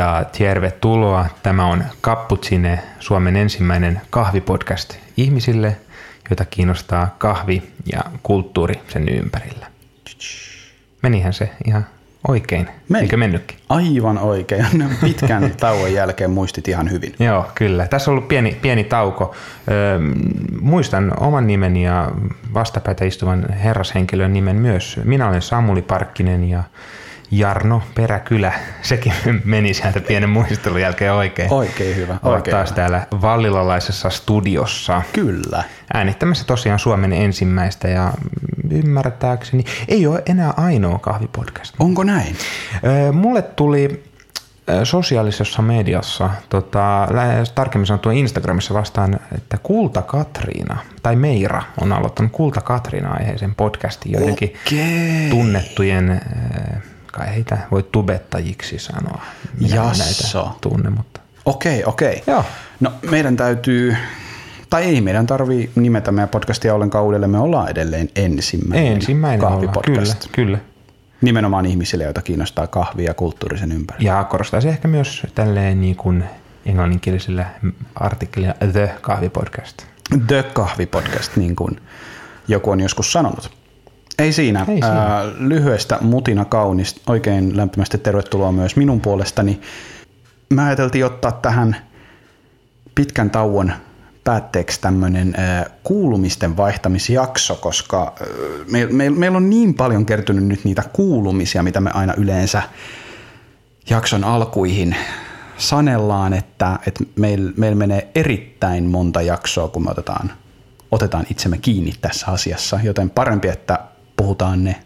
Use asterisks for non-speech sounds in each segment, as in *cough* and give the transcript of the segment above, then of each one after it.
ja tervetuloa. Tämä on Cappuccine, Suomen ensimmäinen kahvipodcast ihmisille, jota kiinnostaa kahvi ja kulttuuri sen ympärillä. Menihän se ihan oikein, Meni. eikö mennytkin? Aivan oikein. *laughs* Pitkän tauon jälkeen muistit ihan hyvin. Joo, kyllä. Tässä on ollut pieni, pieni tauko. Öö, muistan oman nimeni ja vastapäätä istuvan herrashenkilön nimen myös. Minä olen Samuli Parkkinen ja Jarno Peräkylä, sekin meni sieltä pienen muistelun jälkeen oikein. Oikein hyvä. Oikein taas hyvä. täällä Vallilalaisessa studiossa Kyllä. äänittämässä tosiaan Suomen ensimmäistä ja ymmärtääkseni ei ole enää ainoa kahvipodcast. Onko näin? Mulle tuli sosiaalisessa mediassa, tota, tarkemmin sanottuna Instagramissa vastaan, että Kulta Katriina, tai Meira on aloittanut Kulta Katriina aiheisen podcastin joidenkin Okei. tunnettujen, kai heitä voi tubettajiksi sanoa. Minä Jasso. näitä tunne, mutta Okei, okei. Joo. No meidän täytyy, tai ei meidän tarvii nimetä meidän podcastia ollenkaan uudelleen. Me ollaan edelleen ensimmäinen, ensimmäinen ollaan. Kyllä, kahvipodcast. kyllä. Nimenomaan ihmisille, joita kiinnostaa kahvi ja kulttuurisen ympärillä. Ja korostaisin ehkä myös tälleen niin kuin englanninkielisellä artikkelilla The Kahvipodcast. The Kahvipodcast, niin kuin joku on joskus sanonut. Ei siinä. Ei siinä. Ää, lyhyestä mutina kaunista. Oikein lämpimästi tervetuloa myös minun puolestani. Mä ajateltiin ottaa tähän pitkän tauon päätteeksi tämmöinen kuulumisten vaihtamisjakso, koska meillä me, meillä on niin paljon kertynyt nyt niitä kuulumisia, mitä me aina yleensä jakson alkuihin sanellaan, että, että meillä meil menee erittäin monta jaksoa, kun me otetaan, otetaan itsemme kiinni tässä asiassa, joten parempi, että puhutaan ne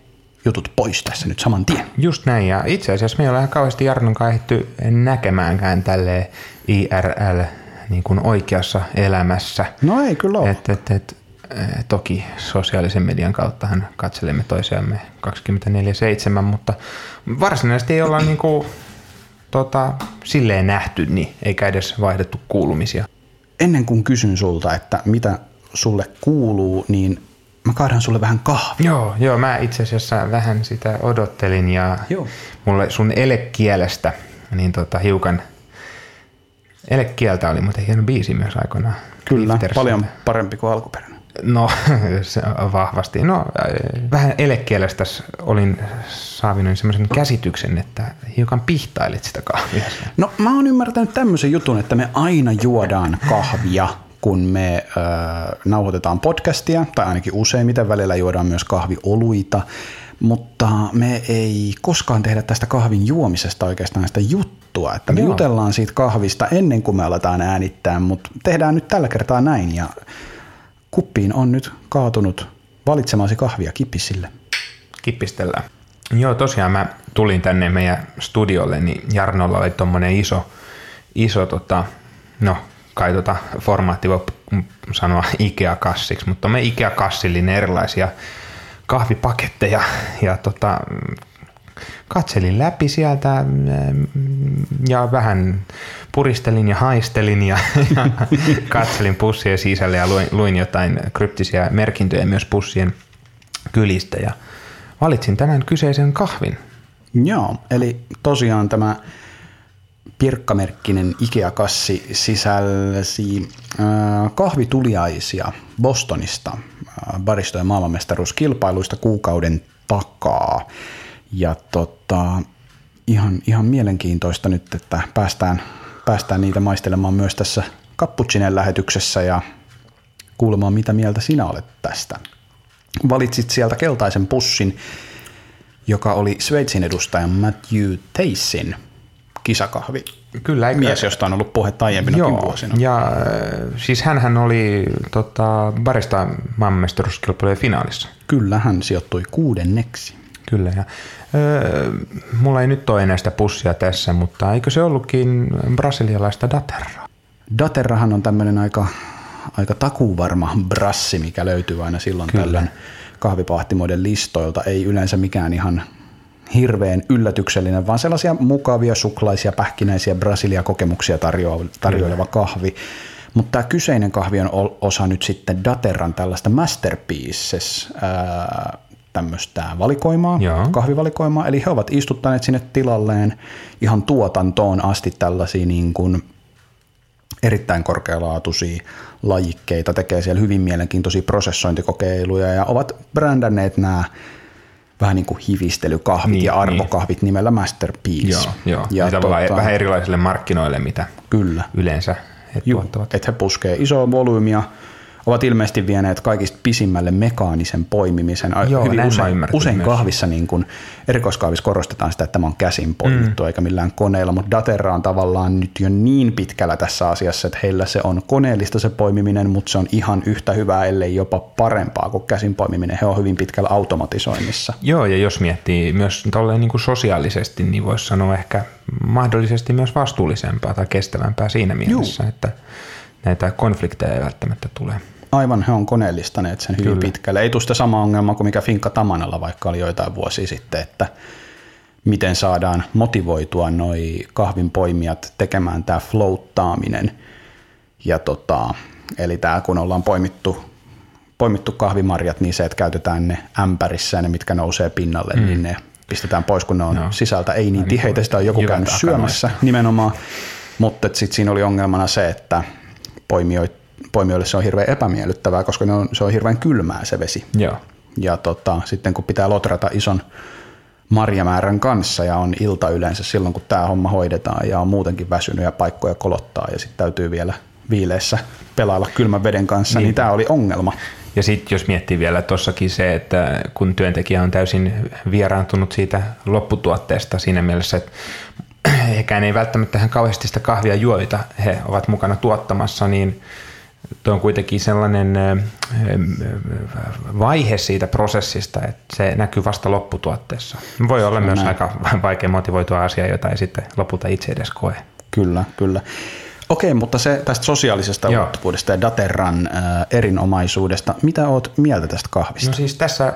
jutut pois tässä nyt saman tien. Just näin, ja itse asiassa me ei ole ihan kauheasti Jarnon ehditty näkemäänkään tälle IRL niin kuin oikeassa elämässä. No ei kyllä ole. Et, et, et, eh, toki sosiaalisen median kauttahan katselemme toisiamme 24-7, mutta varsinaisesti ei olla niin kuin, tota, silleen nähty, niin eikä edes vaihdettu kuulumisia. Ennen kuin kysyn sulta, että mitä sulle kuuluu, niin mä kaadan sulle vähän kahvia. Joo, joo, mä itse asiassa vähän sitä odottelin ja Joo. mulle sun elekielestä niin tota, hiukan Elekieltä oli muuten hieno biisi myös aikoinaan. Kyllä, Liftersiltä. paljon parempi kuin alkuperäinen. No, *laughs* se on vahvasti. No, äh, vähän elekielestä olin saavinut semmoisen käsityksen, että hiukan pihtailit sitä kahvia. No mä oon ymmärtänyt tämmöisen jutun, että me aina juodaan kahvia, kun me ö, nauhoitetaan podcastia, tai ainakin useimmiten välillä juodaan myös kahvioluita, mutta me ei koskaan tehdä tästä kahvin juomisesta oikeastaan sitä juttua, että me Joo. jutellaan siitä kahvista ennen kuin me aletaan äänittää, mutta tehdään nyt tällä kertaa näin, ja kuppiin on nyt kaatunut valitsemasi kahvia kippisille. Kippistellään. Joo, tosiaan mä tulin tänne meidän studiolle, niin Jarnolla oli tommonen iso, iso tota, no kai tota formaatti voi sanoa Ikea-kassiksi, mutta me Ikea-kassillinen erilaisia kahvipaketteja ja tota, katselin läpi sieltä mm, ja vähän puristelin ja haistelin ja, ja *laughs* katselin pussien sisälle ja luin, luin jotain kryptisiä merkintöjä myös pussien kylistä ja valitsin tämän kyseisen kahvin. Joo, eli tosiaan tämä pirkkamerkkinen Ikea-kassi sisälsi äh, kahvituliaisia Bostonista äh, baristojen maailmanmestaruuskilpailuista kuukauden takaa. Ja tota, ihan, ihan mielenkiintoista nyt, että päästään, päästään niitä maistelemaan myös tässä Cappuccinen lähetyksessä ja kuulemaan, mitä mieltä sinä olet tästä. Valitsit sieltä keltaisen pussin, joka oli Sveitsin edustajan Matthew Teissin kisakahvi. Kyllä, eikö? Mies, josta on ollut puhetta aiempinakin vuosina. ja äh, siis hänhän oli tota, barista maailmanmestaruuskilpailujen finaalissa. Kyllä, hän sijoittui kuudenneksi. Kyllä. Ja, öö, mulla ei nyt ole enää sitä pussia tässä, mutta eikö se ollutkin brasilialaista daterraa? Daterrahan on tämmöinen aika, aika takuvarma brassi, mikä löytyy aina silloin Kyllä. tällöin kahvipahtimoiden listoilta. Ei yleensä mikään ihan hirveän yllätyksellinen, vaan sellaisia mukavia, suklaisia, pähkinäisiä Brasilia-kokemuksia tarjoa, tarjoileva kahvi. Mutta tämä kyseinen kahvi on osa nyt sitten Daterran tällaista masterpieces ää, tämmöistä valikoimaa, Joo. kahvivalikoimaa, eli he ovat istuttaneet sinne tilalleen ihan tuotantoon asti tällaisia niin kuin erittäin korkealaatuisia lajikkeita, tekee siellä hyvin mielenkiintoisia prosessointikokeiluja ja ovat brändänneet nämä vähän niin kuin hivistelykahvit Niin, ja arvokahvit nimellä Masterpiece. Joo, joo. Ja tavallaan tota- vähän erilaisille markkinoille, mitä Kyllä. yleensä he Juu, tuottavat. että he puskee isoa volyymia, ovat ilmeisesti vieneet kaikista pisimmälle mekaanisen poimimisen. Joo, oon usein, usein myös. kahvissa, niin kun, erikoiskahvissa korostetaan sitä, että tämä on käsin poimittu mm. eikä millään koneella, mutta Daterra on tavallaan nyt jo niin pitkällä tässä asiassa, että heillä se on koneellista se poimiminen, mutta se on ihan yhtä hyvää, ellei jopa parempaa kuin käsin poimiminen. He on hyvin pitkällä automatisoinnissa. Joo, ja jos miettii myös tolleen niin kuin sosiaalisesti, niin voisi sanoa ehkä mahdollisesti myös vastuullisempaa tai kestävämpää siinä mielessä, Juu. että näitä konflikteja ei välttämättä tule. Aivan, he on koneellistaneet sen hyvin Kyllä. pitkälle. Ei tule sitä sama ongelma kuin mikä Finkka Tamanalla vaikka oli joitain vuosia sitten, että miten saadaan motivoitua noi kahvinpoimijat tekemään tämä floattaaminen. Ja tota, eli tämä kun ollaan poimittu, poimittu kahvimarjat, niin se, että käytetään ne ämpärissä ja ne, mitkä nousee pinnalle, mm. niin ne pistetään pois, kun ne on no. sisältä ei niin tiheitä. Sitä on joku käynyt syömässä nimenomaan, mutta sitten siinä oli ongelmana se, että poimijoit, poimijoille se on hirveän epämiellyttävää, koska ne on, se on hirveän kylmää se vesi. Joo. Ja tota, sitten kun pitää lotrata ison marjamäärän kanssa ja on ilta yleensä silloin, kun tämä homma hoidetaan ja on muutenkin väsynyt ja paikkoja kolottaa ja sitten täytyy vielä viileessä pelailla kylmän veden kanssa, niin, niin tämä oli ongelma. Ja sitten jos miettii vielä tuossakin se, että kun työntekijä on täysin vieraantunut siitä lopputuotteesta siinä mielessä, että *clears throat* hekään ei välttämättä ihan kauheasti sitä kahvia juoita, he ovat mukana tuottamassa, niin tuo on kuitenkin sellainen vaihe siitä prosessista, että se näkyy vasta lopputuotteessa. Voi olla myös näin. aika vaikea motivoitua asia, jota ei sitten lopulta itse edes koe. Kyllä, kyllä. Okei, mutta se tästä sosiaalisesta Joo. ulottuvuudesta ja Daterran äh, erinomaisuudesta. Mitä oot mieltä tästä kahvista? No siis tässä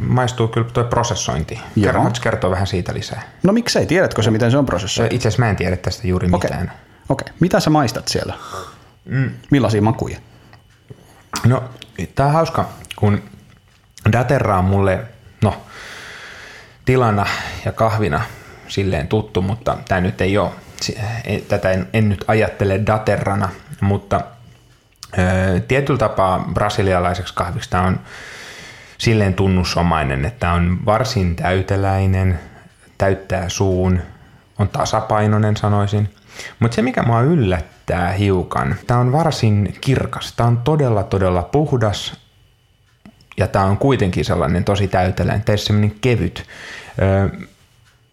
maistuu kyllä tuo prosessointi. Kerro, kertoa vähän siitä lisää? No miksei, tiedätkö se, miten se on prosessoitu? Itse asiassa mä en tiedä tästä juuri Okei, mitään. okei. Mitä sä maistat siellä? Mm. Millaisia makuja? No, tää on hauska, kun Daterra on mulle, no, tilana ja kahvina silleen tuttu, mutta tämä nyt ei ole, tätä en, en nyt ajattele Daterrana, mutta ö, tietyllä tapaa brasilialaiseksi kahviksi tämä on silleen tunnusomainen, että on varsin täyteläinen, täyttää suun, on tasapainoinen sanoisin. Mutta se mikä mua yllättää hiukan, tämä on varsin kirkas, tämä on todella todella puhdas ja tämä on kuitenkin sellainen tosi täyteläinen, ole sellainen kevyt. Öö,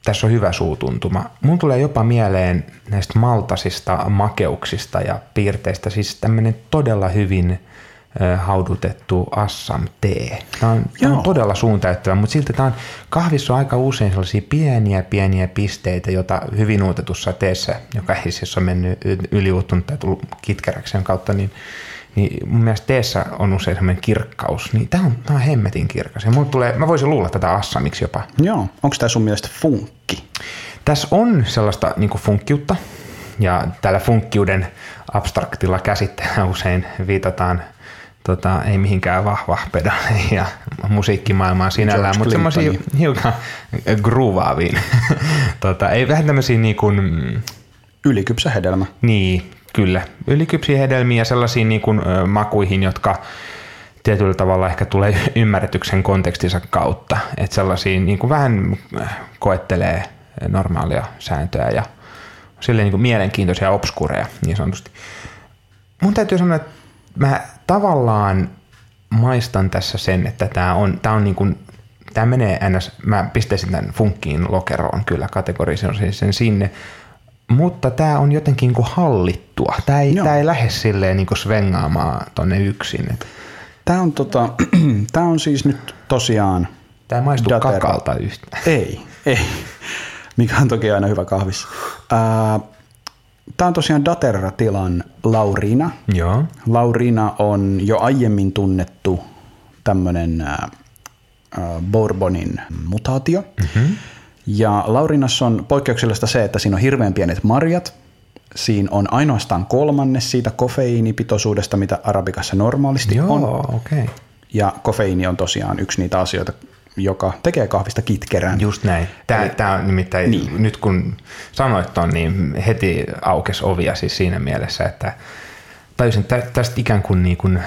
tässä on hyvä suutuntuma. Mun tulee jopa mieleen näistä maltasista makeuksista ja piirteistä, siis tämmöinen todella hyvin haudutettu Assam tee. Tämä on, tämä on todella suuntäyttävä, mutta silti tämä on, kahvissa on aika usein sellaisia pieniä pieniä pisteitä, joita hyvin uutetussa teessä, joka ei siis ole mennyt yliuuttunut tai tullut kitkeräksen kautta, niin niin mun mielestä teessä on usein semmoinen kirkkaus, niin tämä on, tää on hemmetin kirkas. Ja mulle tulee, mä voisin luulla tätä assamiksi jopa. Joo, onko tämä sun mielestä funkki? Tässä on sellaista niin funkkiutta, ja tällä funkkiuden abstraktilla käsitteellä usein viitataan tota, ei mihinkään vahva pedaleihin ja musiikkimaailmaan sinällään, mutta semmoisia hiukan gruvaaviin. tota, ei vähän tämmöisiä niin kuin, Ylikypsä hedelmä. niin, kyllä. Ylikypsiä hedelmiä ja sellaisiin niin kuin, ö, makuihin, jotka tietyllä tavalla ehkä tulee *laughs* ymmärretyksen kontekstinsa kautta. Että sellaisiin niin kuin vähän äh, koettelee normaalia sääntöä ja silleen niin kuin mielenkiintoisia obskureja niin sanotusti. Mun täytyy sanoa, että mä tavallaan maistan tässä sen, että tämä on, tää on niin kuin, tämä menee ns, mä pistäisin tämän funkkiin lokeroon kyllä, kategorisoisin sen sinne, mutta tämä on jotenkin niin kuin hallittua. Tämä ei, tää ei lähde silleen niin kuin svengaamaan tonne yksin. Tämä on, tota, *clears throat* tää on siis nyt tosiaan... Tämä ei maistu Daterra. kakalta yhtään. Ei, ei. Mikä on toki aina hyvä kahvissa. Tämä on tosiaan Daterra-tilan Laurina. Joo. Laurina on jo aiemmin tunnettu tämmöinen Bourbonin mutaatio. Mm-hmm. Ja Laurinassa on poikkeuksellista se, että siinä on hirveän pienet marjat. Siinä on ainoastaan kolmannes siitä kofeiinipitoisuudesta, mitä arabikassa normaalisti on. Joo, okei. Okay. Ja kofeiini on tosiaan yksi niitä asioita, joka tekee kahvista kitkerän. Just näin. Tämä, Eli, tämä on nimittäin, niin. nyt kun sanoit ton, niin heti aukes ovia siis siinä mielessä, että tajusin, että tästä ikään kuin, niin kuin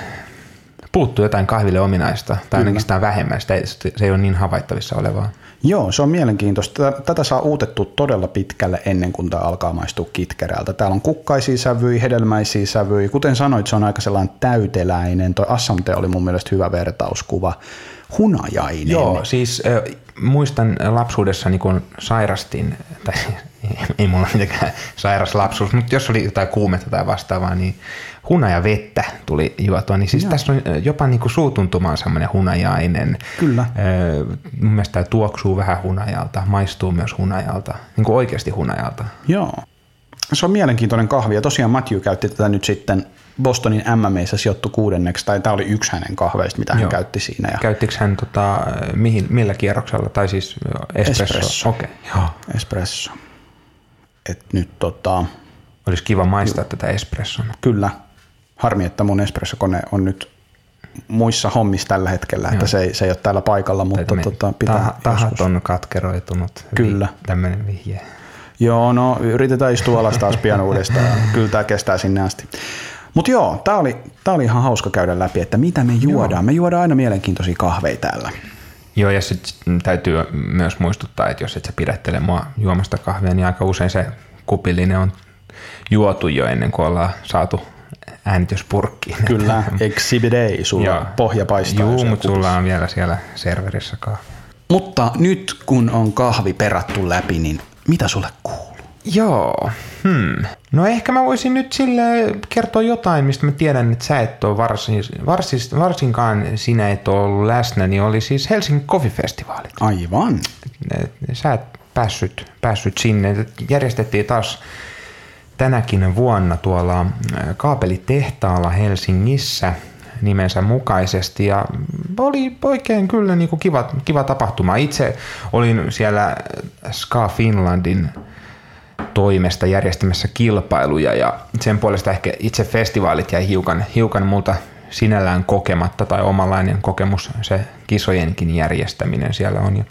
puuttuu jotain kahville ominaista, tai ainakin sitä vähemmän, sitä ei, se ei ole niin havaittavissa olevaa. Joo, se on mielenkiintoista. Tätä saa uutettua todella pitkälle ennen kuin tämä alkaa maistua kitkerältä. Täällä on kukkaisia sävyjä, hedelmäisiä sävyjä. Kuten sanoit, se on aika sellainen täyteläinen. Toi Assamte oli mun mielestä hyvä vertauskuva. Hunajainen. Joo, siis äh, muistan lapsuudessa kun sairastin, tai *laughs* ei mulla mitenkään sairas lapsuus, mutta jos oli jotain kuumetta tai vastaavaa, niin hunaja vettä tuli juotua, niin siis Joo. tässä on jopa niin kuin suutuntumaan semmoinen hunajainen. Kyllä. Öö, mun mielestä tämä tuoksuu vähän hunajalta, maistuu myös hunajalta, niin kuin oikeasti hunajalta. Joo. Se on mielenkiintoinen kahvi ja tosiaan Matthew käytti tätä nyt sitten Bostonin MMEissä sijoittu kuudenneksi, tai tämä oli yksi hänen kahveista, mitä Joo. hän käytti siinä. Ja... Käyttikö hän tota, mihin, millä kierroksella, tai siis espresso? Espresso. Okay. Joo. Espresso. Et nyt tota... Olisi kiva maistaa Ju- tätä espressona. Kyllä, harmi, että mun espressokone on nyt muissa hommissa tällä hetkellä, Joo. että se ei, se ei ole täällä paikalla, mutta tota, pitää tah- Tahat on katkeroitunut. Kyllä. Tämmöinen vihje. Joo, no yritetään istua alas taas pian uudestaan. Kyllä tämä kestää sinne asti. Mutta joo, tämä oli, tää oli ihan hauska käydä läpi, että mitä me juodaan. Joo. Me juodaan aina mielenkiintoisia kahveja täällä. Joo, ja sitten täytyy myös muistuttaa, että jos et sä pidättele mua juomasta kahvia, niin aika usein se kupillinen on juotu jo ennen kuin ollaan saatu äänityspurkkiin. Kyllä, *laughs* exhibit A, sulla Joo. pohja paistaa. Joo, mutta sulla on vielä siellä serverissä kahvi. Mutta nyt kun on kahvi perattu läpi, niin mitä sulle kuuluu? Joo, hmm. No ehkä mä voisin nyt sille kertoa jotain, mistä mä tiedän, että sä et ole varsin, varsin, varsinkaan sinä et ole ollut läsnä, niin oli siis Helsingin Coffee Festivalit. Aivan. Sä et päässyt, päässyt sinne. Järjestettiin taas tänäkin vuonna tuolla kaapelitehtaalla Helsingissä nimensä mukaisesti ja oli oikein kyllä niin kuin kiva, kiva tapahtuma. Itse olin siellä Ska Finlandin toimesta järjestämässä kilpailuja ja sen puolesta ehkä itse festivaalit jäi hiukan, hiukan multa sinällään kokematta tai omanlainen kokemus se kisojenkin järjestäminen siellä on.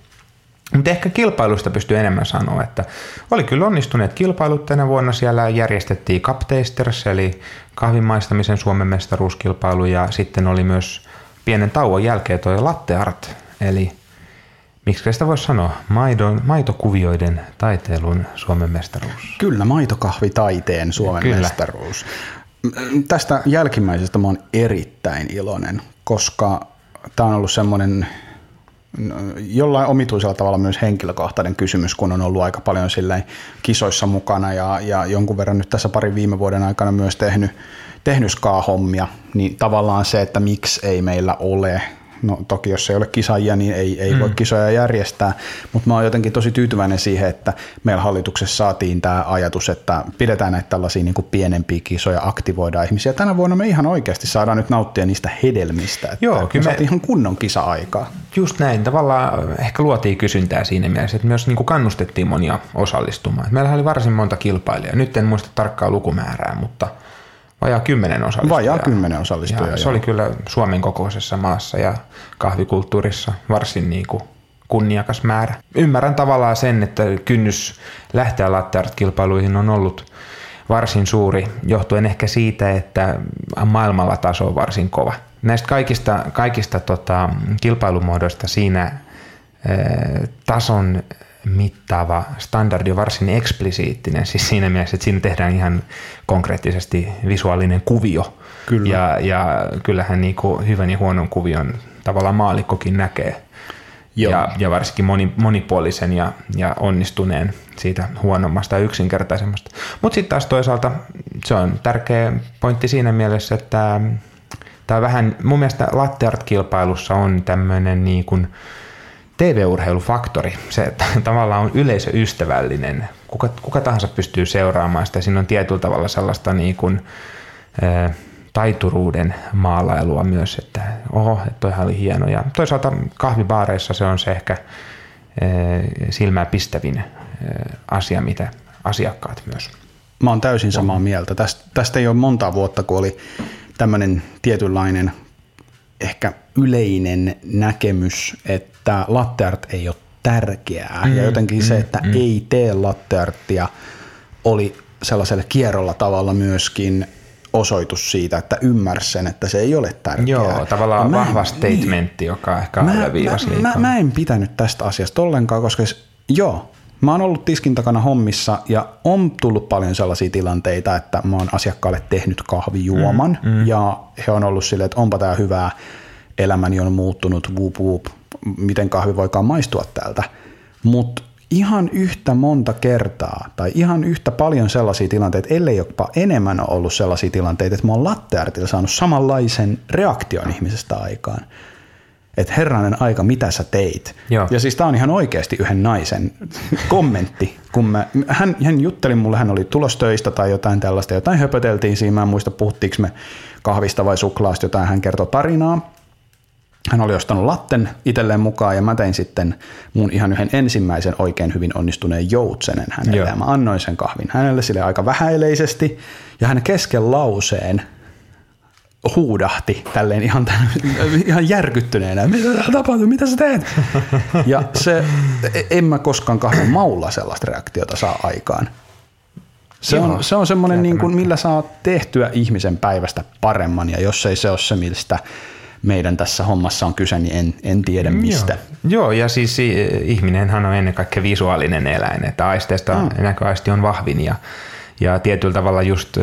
Mutta ehkä kilpailusta pystyy enemmän sanoa, että oli kyllä onnistuneet kilpailut tänä vuonna. Siellä järjestettiin Cup Tasters, eli kahvimaistamisen Suomen mestaruuskilpailu, ja sitten oli myös pienen tauon jälkeen tuo Latte Art, eli miksi sitä voisi sanoa, maidon, maitokuvioiden taiteilun Suomen mestaruus. Kyllä, maitokahvitaiteen Suomen Kyllä. mestaruus. Tästä jälkimmäisestä mä oon erittäin iloinen, koska tämä on ollut semmoinen jollain omituisella tavalla myös henkilökohtainen kysymys, kun on ollut aika paljon silleen kisoissa mukana ja, ja jonkun verran nyt tässä parin viime vuoden aikana myös tehnyt, tehnyt ska-hommia, niin tavallaan se, että miksi ei meillä ole No toki jos ei ole kisajia, niin ei, ei mm. voi kisoja järjestää, mutta mä oon jotenkin tosi tyytyväinen siihen, että meillä hallituksessa saatiin tämä ajatus, että pidetään näitä tällaisia niin kuin pienempiä kisoja, aktivoidaan ihmisiä. Tänä vuonna me ihan oikeasti saadaan nyt nauttia niistä hedelmistä, että Joo, kyllä me saatiin ihan kunnon kisa-aikaa. Just näin, tavallaan ehkä luotiin kysyntää siinä mielessä, että myös niin kuin kannustettiin monia osallistumaan. Meillä oli varsin monta kilpailijaa, nyt en muista tarkkaa lukumäärää, mutta – Vajaa kymmenen osallistujaa. Vajaa kymmenen osallistujaa, ja Se oli kyllä Suomen kokoisessa maassa ja kahvikulttuurissa varsin niin kuin kunniakas määrä. Ymmärrän tavallaan sen, että kynnys lähteä latteart-kilpailuihin on ollut varsin suuri, johtuen ehkä siitä, että maailmalla taso on varsin kova. Näistä kaikista, kaikista tota, kilpailumuodoista siinä tason mittaava standardi on varsin eksplisiittinen, siis siinä mielessä, että siinä tehdään ihan konkreettisesti visuaalinen kuvio. Kyllä. Ja, ja kyllähän niin kuin hyvän ja huonon kuvion tavallaan maalikkokin näkee. Joo. Ja, ja varsinkin moni, monipuolisen ja, ja onnistuneen siitä huonommasta ja yksinkertaisemmasta. Mutta sitten taas toisaalta se on tärkeä pointti siinä mielessä, että tämä vähän, mun mielestä latte kilpailussa on tämmöinen niin kuin, TV-urheilufaktori, se *laughs* tavallaan on yleisöystävällinen. Kuka, kuka tahansa pystyy seuraamaan sitä. Siinä on tietyllä tavalla sellaista niin kuin, ää, taituruuden maalailua myös, että oho, toihan oli hieno. Ja toisaalta kahvibaareissa se on se ehkä ää, silmää pistävin ää, asia, mitä asiakkaat myös. Mä oon täysin samaa mieltä. Tästä, tästä ei ole monta vuotta, kun oli tämmöinen tietynlainen ehkä yleinen näkemys, että latte art ei ole tärkeää. Mm, ja jotenkin mm, se, että mm. ei tee latte artia, oli sellaisella kierrolla tavalla myöskin osoitus siitä, että ymmärsi sen, että se ei ole tärkeää. Joo, tavallaan mä, vahva statementti, niin, joka ehkä mä, mä, mä, mä en pitänyt tästä asiasta ollenkaan, koska joo, Mä oon ollut tiskin takana hommissa ja on tullut paljon sellaisia tilanteita, että mä oon asiakkaalle tehnyt kahvijuoman mm, mm. ja he on ollut silleen, että onpa tää hyvää, elämäni on muuttunut, wup, wup, miten kahvi voikaan maistua täältä. Mutta ihan yhtä monta kertaa tai ihan yhtä paljon sellaisia tilanteita, ellei jopa enemmän ole ollut sellaisia tilanteita, että mä oon latteartilla saanut samanlaisen reaktion ihmisestä aikaan että herranen aika, mitä sä teit. Joo. Ja siis tämä on ihan oikeasti yhden naisen *laughs* kommentti, kun mä, hän, hän jutteli mulle, hän oli tulostöistä tai jotain tällaista, jotain höpöteltiin siinä, mä en muista puhuttiinko me kahvista vai suklaasta, jotain hän kertoi tarinaa. Hän oli ostanut latten itselleen mukaan ja mä tein sitten mun ihan yhden ensimmäisen oikein hyvin onnistuneen joutsenen hänelle Joo. ja mä annoin sen kahvin hänelle sille aika vähäileisesti ja hän kesken lauseen huudahti tälleen ihan, tämän, *laughs* ihan järkyttyneenä. Mitä tapahtuu? Mitä sä teet? *laughs* Ja se, en mä koskaan kahden maulla sellaista reaktiota saa aikaan. Se on, se on semmoinen, niin kuin, millä saa tehtyä ihmisen päivästä paremman, ja jos ei se ole se, mistä meidän tässä hommassa on kyse, niin en, en tiedä mistä. Joo. Joo, ja siis ihminenhän on ennen kaikkea visuaalinen eläin, että aisteista mm. näköaisti on vahvin, ja, ja tietyllä tavalla just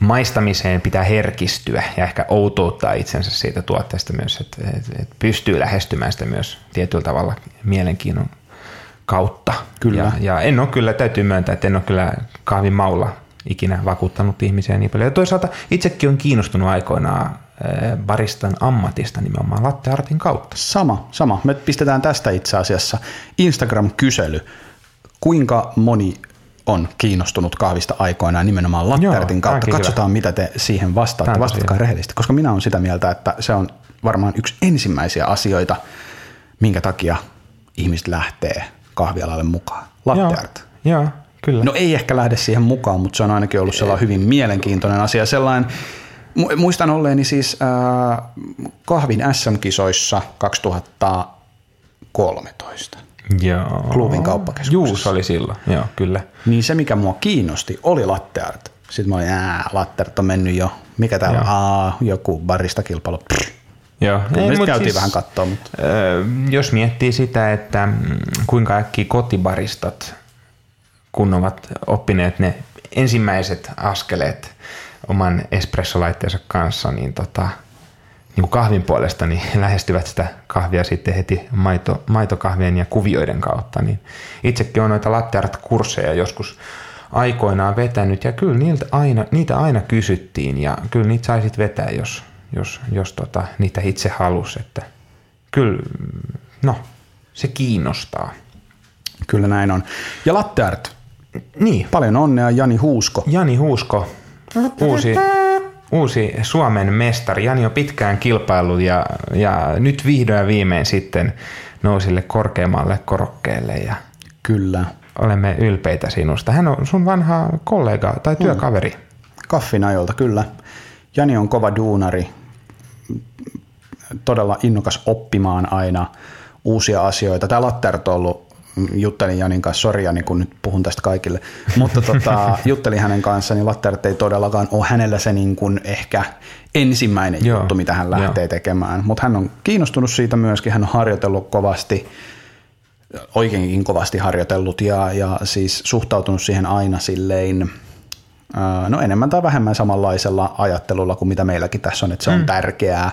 maistamiseen pitää herkistyä ja ehkä outouttaa itsensä siitä tuotteesta myös, että, että pystyy lähestymään sitä myös tietyllä tavalla mielenkiinnon kautta. Kyllä. Ja, ja en ole kyllä, täytyy myöntää, että en ole kyllä kahvin maulla ikinä vakuuttanut ihmisiä niin paljon. Ja toisaalta itsekin on kiinnostunut aikoinaan eh, baristan ammatista nimenomaan latte artin kautta. Sama, sama. Me pistetään tästä itse asiassa Instagram-kysely. Kuinka moni on kiinnostunut kahvista aikoinaan nimenomaan lattertin kautta. Katsotaan, hyvä. mitä te siihen vastaatte. Vastatkaa rehellisesti, koska minä olen sitä mieltä, että se on varmaan yksi ensimmäisiä asioita, minkä takia ihmiset lähtee kahvialalle mukaan. Latteart. Joo, joo, kyllä. No ei ehkä lähde siihen mukaan, mutta se on ainakin ollut sellainen hyvin mielenkiintoinen asia. Sellainen, muistan olleeni siis äh, kahvin SM-kisoissa 2013. Joo. klubin kauppakeskuksessa. Juus oli silloin, joo, kyllä. Niin se, mikä mua kiinnosti, oli latte art. Sitten mä olin, ää, latte art on mennyt jo. Mikä täällä on? Aa, joku barista kilpailu. Joo. Kyllä Ei, me käytiin siis, vähän katsoa. Mutta. jos miettii sitä, että mm, kuinka äkkiä kotibaristat, kun ovat oppineet ne ensimmäiset askeleet oman espressolaitteensa kanssa, niin tota, niin kuin kahvin puolesta, niin *laughs* lähestyvät sitä kahvia sitten heti maito, maitokahvien ja kuvioiden kautta. Niin itsekin on noita latteart-kursseja joskus aikoinaan vetänyt ja kyllä niiltä aina, niitä aina kysyttiin ja kyllä niitä saisit vetää, jos, jos, jos tota, niitä itse halusi. Että kyllä, no, se kiinnostaa. Kyllä näin on. Ja latteart. Niin. Paljon onnea Jani Huusko. Jani Huusko, uusi uusi Suomen mestari. Jani on pitkään kilpailu ja, ja nyt vihdoin viimein sitten nousille korkeammalle korokkeelle. Ja Kyllä. Olemme ylpeitä sinusta. Hän on sun vanha kollega tai työkaveri. Mm. Kaffin ajolta, kyllä. Jani on kova duunari, todella innokas oppimaan aina uusia asioita. Tämä Lattert on ollut juttelin Janin kanssa, sori Jani, kun nyt puhun tästä kaikille, mutta tota, *laughs* juttelin hänen kanssaan, niin Lattert ei todellakaan ole hänellä se niin kuin ehkä ensimmäinen Joo, juttu, mitä hän lähtee jo. tekemään, mutta hän on kiinnostunut siitä myöskin, hän on harjoitellut kovasti, oikeinkin kovasti harjoitellut ja, ja siis suhtautunut siihen aina silleen, no enemmän tai vähemmän samanlaisella ajattelulla kuin mitä meilläkin tässä on, että se on mm. tärkeää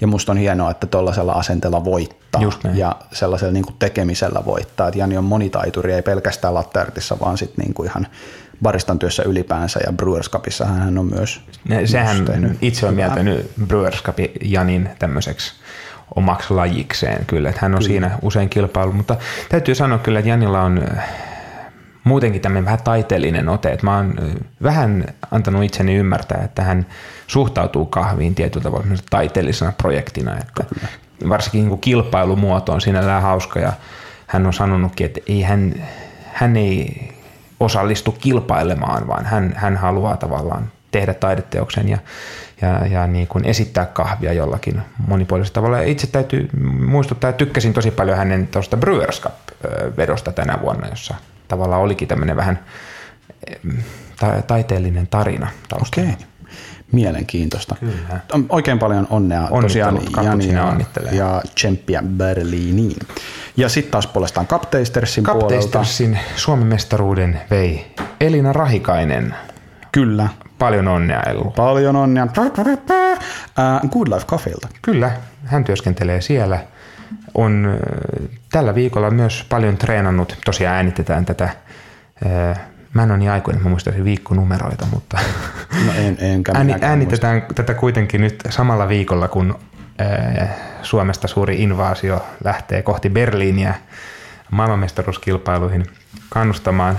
ja musta on hienoa, että tuollaisella asenteella voittaa ja sellaisella niin kuin tekemisellä voittaa. Että Jani on monitaituri, ei pelkästään latteartissa, vaan sitten niin kuin ihan baristan työssä ylipäänsä ja Brewers Cupissa hän on myös Sehän myös itse on mieltänyt Brewers Cupin Janin tämmöiseksi omaksi lajikseen kyllä, että hän on kyllä. siinä usein kilpailu, mutta täytyy sanoa kyllä, että Janilla on muutenkin tämmöinen vähän taiteellinen ote, että mä oon vähän antanut itseni ymmärtää, että hän suhtautuu kahviin tietyllä tavalla taiteellisena projektina, että varsinkin niin kuin kilpailumuoto on sinällään hauska ja hän on sanonutkin, että ei hän, hän ei osallistu kilpailemaan, vaan hän, hän haluaa tavallaan tehdä taideteoksen ja, ja, ja niin kuin esittää kahvia jollakin monipuolisella tavalla. Itse täytyy muistuttaa, että tykkäsin tosi paljon hänen tuosta Brewers Cup-vedosta tänä vuonna, jossa tavallaan olikin tämmöinen vähän ta- taiteellinen tarina taustalla. Okei. Mielenkiintoista. Kyllä. Oikein paljon onnea tosiaan Jani ja, ja tsemppiä Berliiniin. Ja sitten taas puolestaan Kapteistersin puolelta. Kapteistersin Suomen mestaruuden vei Elina Rahikainen. Kyllä. Paljon onnea Ellu. Paljon onnea. Uh, Good Life Coffeelta. Kyllä, hän työskentelee siellä. On tällä viikolla myös paljon treenannut. Tosiaan äänitetään tätä Mä en ole niin aikuinen, mä muistaisin viikkonumeroita, mutta no en, enkä *laughs* ääni, äänitetään muista. tätä kuitenkin nyt samalla viikolla, kun Suomesta suuri invaasio lähtee kohti Berliiniä maailmanmestaruuskilpailuihin kannustamaan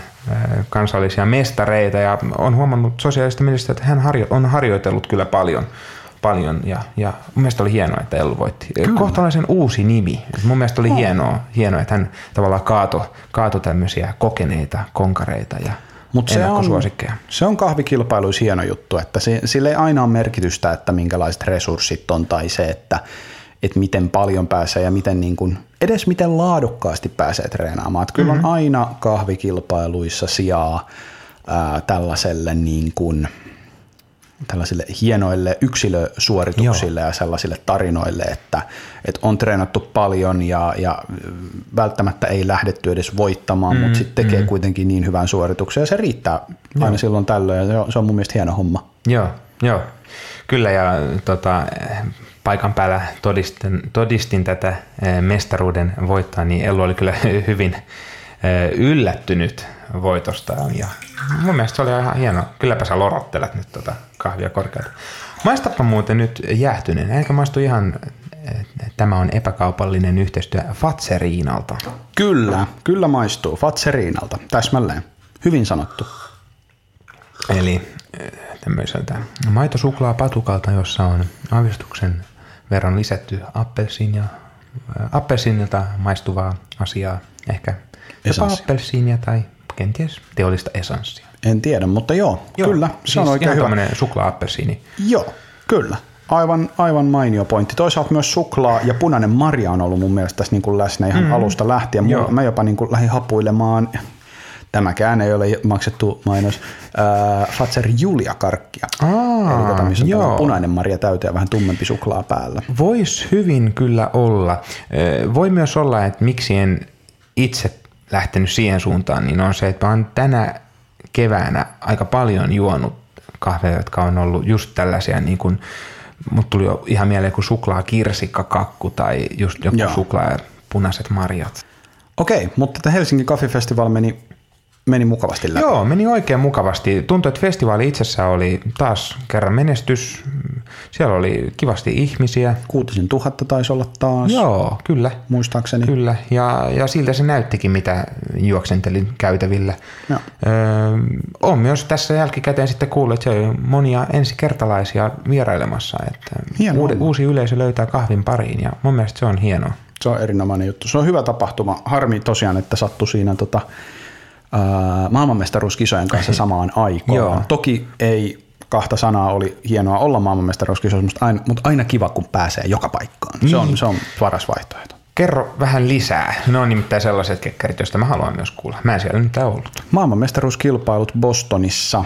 kansallisia mestareita ja on huomannut sosiaalista mediasta, että hän on harjoitellut kyllä paljon paljon ja, ja mun mielestä oli hienoa, että Ellu voitti. Kyllä. Kohtalaisen uusi nimi. Mun mielestä oli oh. hienoa, hienoa, että hän tavallaan kaato, kaato tämmöisiä kokeneita konkareita ja Mut se on, se on kahvikilpailuissa hieno juttu, että se, sille ei aina ole merkitystä, että minkälaiset resurssit on tai se, että, että miten paljon pääsee ja miten niin kuin, edes miten laadukkaasti pääsee treenaamaan. Että kyllä mm-hmm. on aina kahvikilpailuissa sijaa ää, tällaiselle niin kuin – tällaisille hienoille yksilösuorituksille Joo. ja sellaisille tarinoille, että, että on treenattu paljon ja, ja välttämättä ei lähdetty edes voittamaan, mm, mutta sitten tekee mm. kuitenkin niin hyvän suorituksen ja se riittää Joo. aina silloin tällöin ja se on, se on mun mielestä hieno homma. Joo, Joo. kyllä ja tota, paikan päällä todistin, todistin tätä eh, mestaruuden voittaa, niin Ellu oli kyllä *laughs* hyvin eh, yllättynyt voitostaan ja mun mielestä se oli ihan hieno. Kylläpä sä lorottelet nyt tota kahvia korkealta. Maistapa muuten nyt jäähtyneen. Eikä maistu ihan, tämä on epäkaupallinen yhteistyö Fatseriinalta. Kyllä, kyllä maistuu. Fatseriinalta, täsmälleen. Hyvin sanottu. Eli eh, tämmöiseltä maitosuklaa patukalta, jossa on aavistuksen verran lisätty appelsiinia, eh, appelsiinilta maistuvaa asiaa, ehkä jopa appelsiinia tai kenties teollista esanssia. En tiedä, mutta joo, joo kyllä. Se siis on oikein hyvä. suklaa Joo, kyllä. Aivan, aivan mainio pointti. Toisaalta myös suklaa ja punainen marja on ollut mun mielestä tässä niin kuin läsnä ihan mm. alusta lähtien. Joo. Mä jopa niin kuin lähdin hapuilemaan, tämäkään ei ole maksettu mainos, äh, Fatser Julia karkkia. Aa, Eli tätä, missä on joo. punainen marja täyteen ja vähän tummempi suklaa päällä. Voisi hyvin kyllä olla. Voi myös olla, että miksi en itse lähtenyt siihen suuntaan, niin on se, että mä oon tänä keväänä aika paljon juonut kahveja, jotka on ollut just tällaisia niin kuin, mut tuli jo ihan mieleen kuin suklaa kirsikkakakku tai just joku Joo. suklaa ja punaiset marjat. Okei, mutta tämä Helsingin Festival meni meni mukavasti läpi. Joo, meni oikein mukavasti. Tuntui, että festivaali itsessään oli taas kerran menestys. Siellä oli kivasti ihmisiä. Kuutisen tuhatta taisi olla taas. Joo, kyllä. Muistaakseni. Kyllä, ja, ja siltä se näyttikin, mitä juoksentelin käytävillä. Joo. Öö, on myös tässä jälkikäteen sitten kuullut, että siellä on monia ensikertalaisia vierailemassa. Että uusi, uusi yleisö löytää kahvin pariin ja mun mielestä se on hienoa. Se on erinomainen juttu. Se on hyvä tapahtuma. Harmi tosiaan, että sattui siinä tota, maailmanmestaruuskisojen kanssa samaan aikaan. Joo. Toki ei kahta sanaa oli hienoa olla maailmanmestaruuskisoissa, mutta aina, mutta aina kiva, kun pääsee joka paikkaan. Niin. Se, on, niin. se on paras vaihtoehto. Kerro vähän lisää. Ne on nimittäin sellaiset kekkerit, joista mä haluan myös kuulla. Mä en siellä nyt ollut. Maailmanmestaruuskilpailut Bostonissa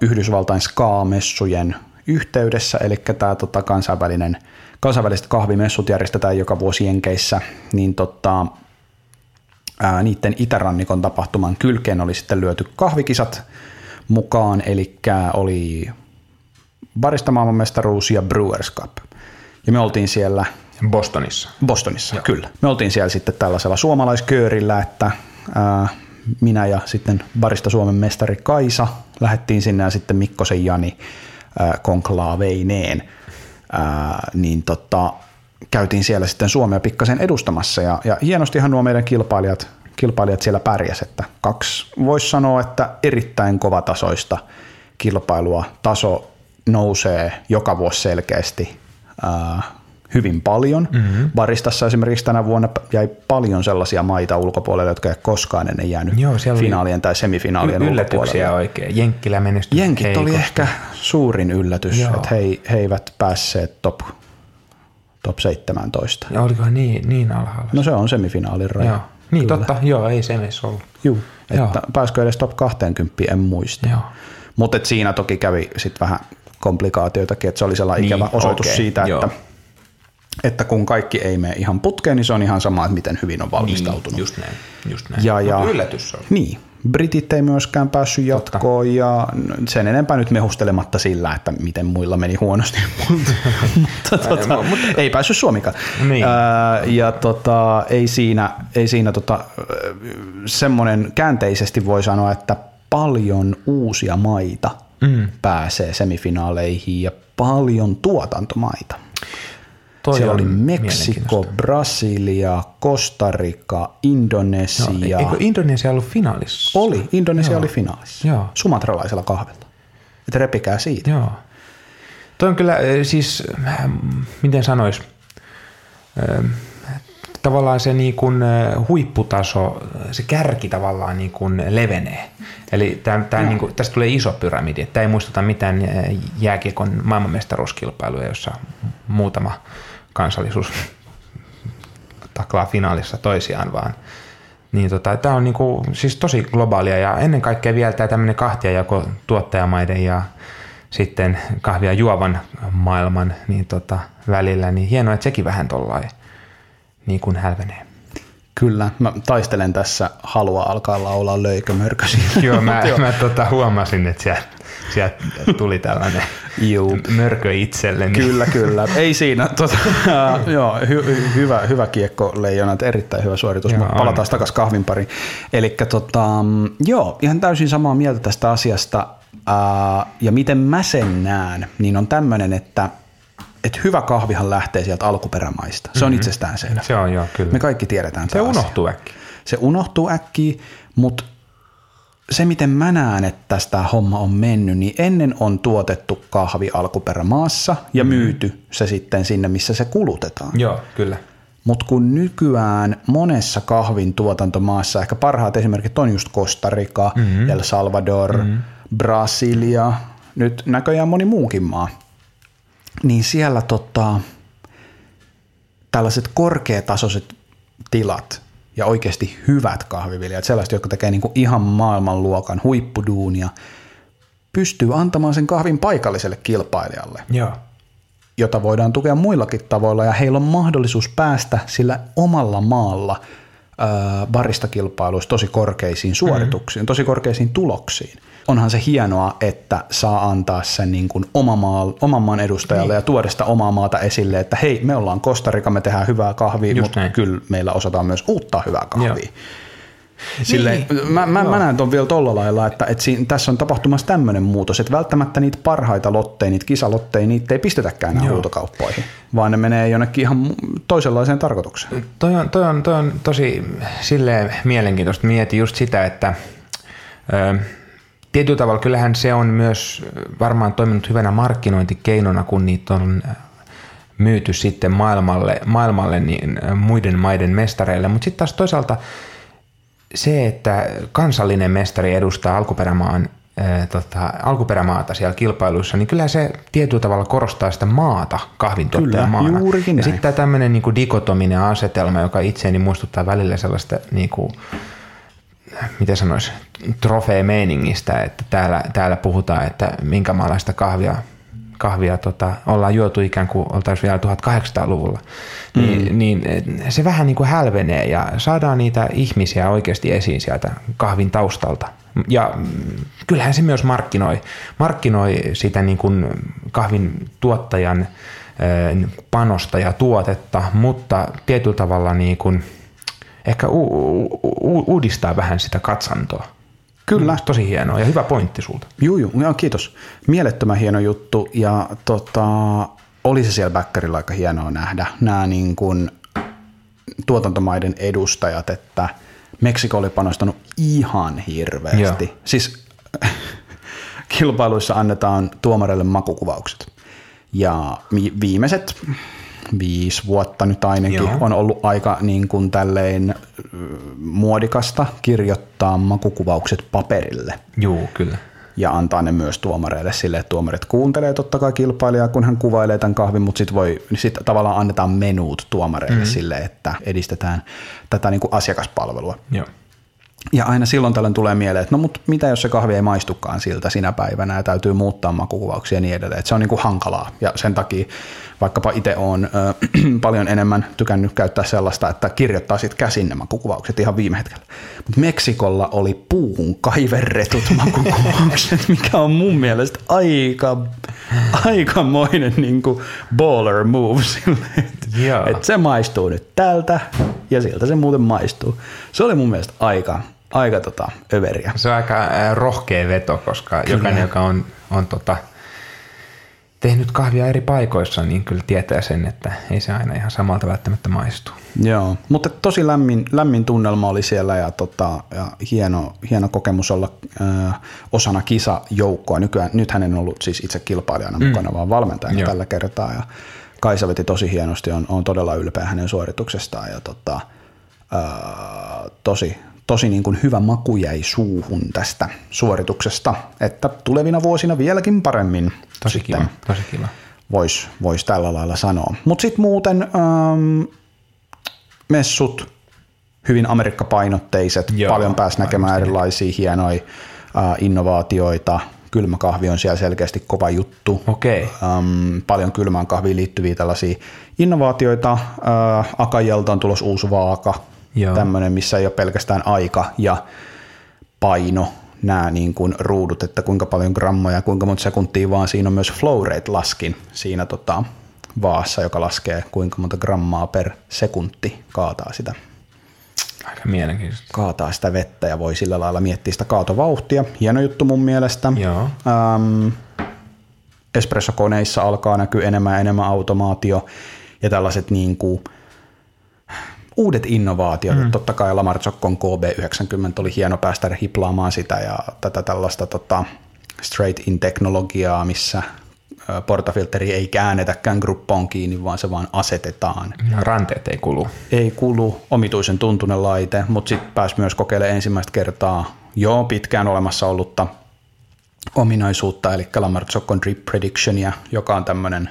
Yhdysvaltain SKA-messujen yhteydessä, eli tämä tota, kansainvälinen, kansainväliset kahvimessut järjestetään joka vuosi Jenkeissä, niin tota, ää, niiden itärannikon tapahtuman kylkeen oli sitten lyöty kahvikisat mukaan, eli oli barista maailmanmestaruus ja Brewers Cup. Ja me oltiin siellä... Bostonissa. Bostonissa, Joo. kyllä. Me oltiin siellä sitten tällaisella suomalaisköörillä, että ää, minä ja sitten barista Suomen mestari Kaisa lähdettiin sinne ja sitten Mikkosen Jani ää, konklaaveineen. Ää, niin tota, käytiin siellä sitten Suomea pikkasen edustamassa ja, ja hienostihan nuo meidän kilpailijat, kilpailijat siellä pärjäs, että kaksi voisi sanoa, että erittäin kovatasoista kilpailua. Taso nousee joka vuosi selkeästi. Ää, hyvin paljon. Mm-hmm. Baristassa esimerkiksi tänä vuonna jäi paljon sellaisia maita ulkopuolelle, jotka ei koskaan ennen jäänyt Joo, finaalien tai semifinaalien yllätyksiä oikein. Jenkkilä menestyi Jenkit heikosti. oli ehkä suurin yllätys, Joo. että he, he eivät päässeet top, top 17. Ja oliko niin, niin alhaalla? No se on semifinaalin raja. Joo. Niin Kyllä. totta, joo, ei se edes ollut. Joo, että pääskö edes top 20, en muista. Mutta siinä toki kävi sitten vähän komplikaatioitakin, että se oli sellainen niin, ikävä osoitus okay, siitä, joo. että että kun kaikki ei mene ihan putkeen, niin se on ihan sama, että miten hyvin on valmistautunut. Niin, just näin. Just näin. Ja, ja, yllätys on. Niin. Britit ei myöskään päässyt jatkoon Totta. ja sen enempää nyt mehustelematta sillä, että miten muilla meni huonosti, *laughs* mutta, tota, mutta ei päässyt Suomikaan. Niin. Ää, ja tota, ei siinä, ei siinä tota, semmoinen käänteisesti voi sanoa, että paljon uusia maita mm. pääsee semifinaaleihin ja paljon tuotantomaita. Toi Siellä oli Meksiko, Brasilia, Costa Rica, Indonesia. No, eikö Indonesia ollut finaalissa? Oli, Indonesia Joo. oli finaalissa. Joo. Sumatralaisella kahvella. Että repikää siitä. Joo. Toi on kyllä siis, miten sanois, tavallaan se niin kuin huipputaso, se kärki tavallaan niin kuin levenee. Eli tämä, tämä niin kuin, tästä tulee iso pyramidi. Tämä ei muistuta mitään jääkiekon maailmanmestaruuskilpailuja, jossa muutama kansallisuus taklaa finaalissa toisiaan, vaan niin tota, tämä on niinku, siis tosi globaalia ja ennen kaikkea vielä tämä tämmöinen kahtiajako tuottajamaiden ja sitten kahvia juovan maailman niin tota, välillä, niin hienoa, että sekin vähän tollain niin kuin hälvenee. Kyllä, mä taistelen tässä halua alkaa laulaa löikömörkösiä. Joo, mä, mä tota, huomasin, että sieltä sieltä tuli tällainen Juu. mörkö itselleni. Kyllä, kyllä. Ei siinä. Tota, *laughs* joo, hy, hyvä, hyvä kiekko leijonat, erittäin hyvä suoritus, mutta palataan takaisin kahvin pariin. Eli tota, joo, ihan täysin samaa mieltä tästä asiasta. Uh, ja miten mä sen näen, niin on tämmöinen, että että hyvä kahvihan lähtee sieltä alkuperämaista. Se on mm-hmm. itsestään selvä. Se on joo, kyllä. Me kaikki tiedetään Se unohtuu äkkiä. Se unohtuu äkkiä, mutta se, miten mä näen, että tästä homma on mennyt, niin ennen on tuotettu kahvi alkuperämaassa ja mm. myyty se sitten sinne, missä se kulutetaan. Joo, kyllä. Mutta kun nykyään monessa kahvin tuotantomaassa, ehkä parhaat esimerkit on just Costa Rica, mm-hmm. El Salvador, mm-hmm. Brasilia, nyt näköjään moni muukin maa, niin siellä tota, tällaiset korkeatasoiset tilat ja oikeasti hyvät kahviviljelijät, sellaiset, jotka tekee niin kuin ihan maailmanluokan huippuduunia, pystyy antamaan sen kahvin paikalliselle kilpailijalle. Joo jota voidaan tukea muillakin tavoilla, ja heillä on mahdollisuus päästä sillä omalla maalla baristakilpailuissa tosi korkeisiin suorituksiin, mm-hmm. tosi korkeisiin tuloksiin onhan se hienoa, että saa antaa sen niin kuin oma maa, oman maan edustajalle niin. ja tuoda sitä omaa maata esille, että hei, me ollaan Kostarika, me tehdään hyvää kahvia, Just mutta näin. kyllä meillä osataan myös uutta hyvää kahvia. Joo. Silleen, niin. mä, mä, mä näen tuon vielä tolla lailla, että, että siinä, tässä on tapahtumassa tämmöinen muutos, että välttämättä niitä parhaita lotteja, niitä kisalotteja, niitä ei pistetäkään enää huutokauppoihin, vaan ne menee jonnekin ihan toisenlaiseen tarkoitukseen. Toi on, toi on, toi on tosi silleen mielenkiintoista. Mietin just sitä, että ö, tietyllä tavalla kyllähän se on myös varmaan toiminut hyvänä markkinointikeinona, kun niitä on myyty sitten maailmalle, maailmalle niin muiden maiden mestareille, mutta sitten taas toisaalta se, että kansallinen mestari edustaa alkuperämaan ää, tota, alkuperämaata siellä kilpailuissa, niin kyllä se tietyllä tavalla korostaa sitä maata kahvintuottajamaana. Kyllä, ja sitten tämä tämmöinen niin dikotominen asetelma, joka itseäni muistuttaa välillä sellaista niin kuin, mitä sanois, trofeemeiningistä, että täällä, täällä puhutaan, että minkä maalaista kahvia, kahvia tota, ollaan juotu ikään kuin oltaisiin vielä 1800-luvulla, niin, mm. niin se vähän niin kuin hälvenee ja saadaan niitä ihmisiä oikeasti esiin sieltä kahvin taustalta. Ja kyllähän se myös markkinoi, markkinoi sitä niin kuin kahvin tuottajan panosta ja tuotetta, mutta tietyllä tavalla niin kuin – ehkä u- u- uudistaa vähän sitä katsantoa. Kyllä. Tosi hienoa ja hyvä pointti sulta. Juu, juu, joo, kiitos. Mielettömän hieno juttu ja tota, oli se siellä Bäkkärillä aika hienoa nähdä nämä niin kuin tuotantomaiden edustajat, että Meksiko oli panostanut ihan hirveästi. Joo. Siis *laughs* kilpailuissa annetaan tuomareille makukuvaukset ja viimeiset viisi vuotta nyt ainakin Joo. on ollut aika niin kuin tälleen muodikasta kirjoittaa makukuvaukset paperille Juu, kyllä. ja antaa ne myös tuomareille sille, että tuomarit kuuntelee totta kai kilpailijaa, kun hän kuvailee tämän kahvin, mutta sitten voi, sit tavallaan annetaan menuut tuomareille mm. sille, että edistetään tätä niin kuin asiakaspalvelua. Joo. Ja aina silloin tällöin tulee mieleen, että no mutta mitä jos se kahvi ei maistukaan siltä sinä päivänä ja täytyy muuttaa makukuvauksia ja niin edelleen. Että se on niin kuin hankalaa ja sen takia vaikkapa itse olen ö, *clears throat* paljon enemmän tykännyt käyttää sellaista, että kirjoittaa sitten käsin ne makukuvaukset ihan viime hetkellä. Mutta Meksikolla oli puuhun kaiverretut *laughs* makukuvaukset, mikä on mun mielestä aika, aikamoinen niin kuin baller move sille, että, että se maistuu nyt tältä ja siltä se muuten maistuu. Se oli mun mielestä aika, aika tota, överiä. Se on aika äh, rohkea veto, koska kyllä. jokainen, joka on, on tota, tehnyt kahvia eri paikoissa, niin kyllä tietää sen, että ei se aina ihan samalta välttämättä maistu. Joo, mutta tosi lämmin, lämmin tunnelma oli siellä ja, tota, ja hieno, hieno kokemus olla ö, osana kisajoukkoa. Nykyään, nyt hän en ollut siis itse kilpailijana mm. mukana, vaan valmentajana Joo. tällä kertaa. Ja Kaisa veti tosi hienosti, on, on todella ylpeä hänen suorituksestaan ja tota, ö, tosi, tosi niin kuin hyvä maku jäi suuhun tästä suorituksesta, että tulevina vuosina vieläkin paremmin Tosi sitten kiva, tosi kiva. voisi vois tällä lailla sanoa. Mutta sitten muuten ähm, messut, hyvin amerikkapainotteiset, Joo, paljon pääsi näkemään varmasti. erilaisia hienoja äh, innovaatioita. Kylmäkahvi on siellä selkeästi kova juttu. Okei. Ähm, paljon kylmään kahviin liittyviä tällaisia innovaatioita. Äh, Akajalta on tulos uusi vaaka, Joo. tämmöinen, missä ei ole pelkästään aika ja paino, nämä niin kuin ruudut, että kuinka paljon grammoja, kuinka monta sekuntia, vaan siinä on myös flow rate laskin siinä tota, vaassa, joka laskee kuinka monta grammaa per sekunti kaataa sitä, Aika mielenkiintoista. kaataa sitä vettä ja voi sillä lailla miettiä sitä kaatovauhtia. Hieno juttu mun mielestä. Joo. Ähm, espressokoneissa alkaa näkyä enemmän ja enemmän automaatio ja tällaiset niin kuin uudet innovaatiot. Mm. Totta kai Lamarzokkon KB90 oli hieno päästä hiplaamaan sitä ja tätä tällaista tota, straight in teknologiaa, missä portafilteri ei käännetäkään gruppoon kiinni, vaan se vaan asetetaan. Ja ranteet ei kulu. Ei kulu omituisen tuntunen laite, mutta sitten pääsi myös kokeilemaan ensimmäistä kertaa jo pitkään olemassa ollutta ominaisuutta, eli Lamarzokkon Drip Predictionia, joka on tämmöinen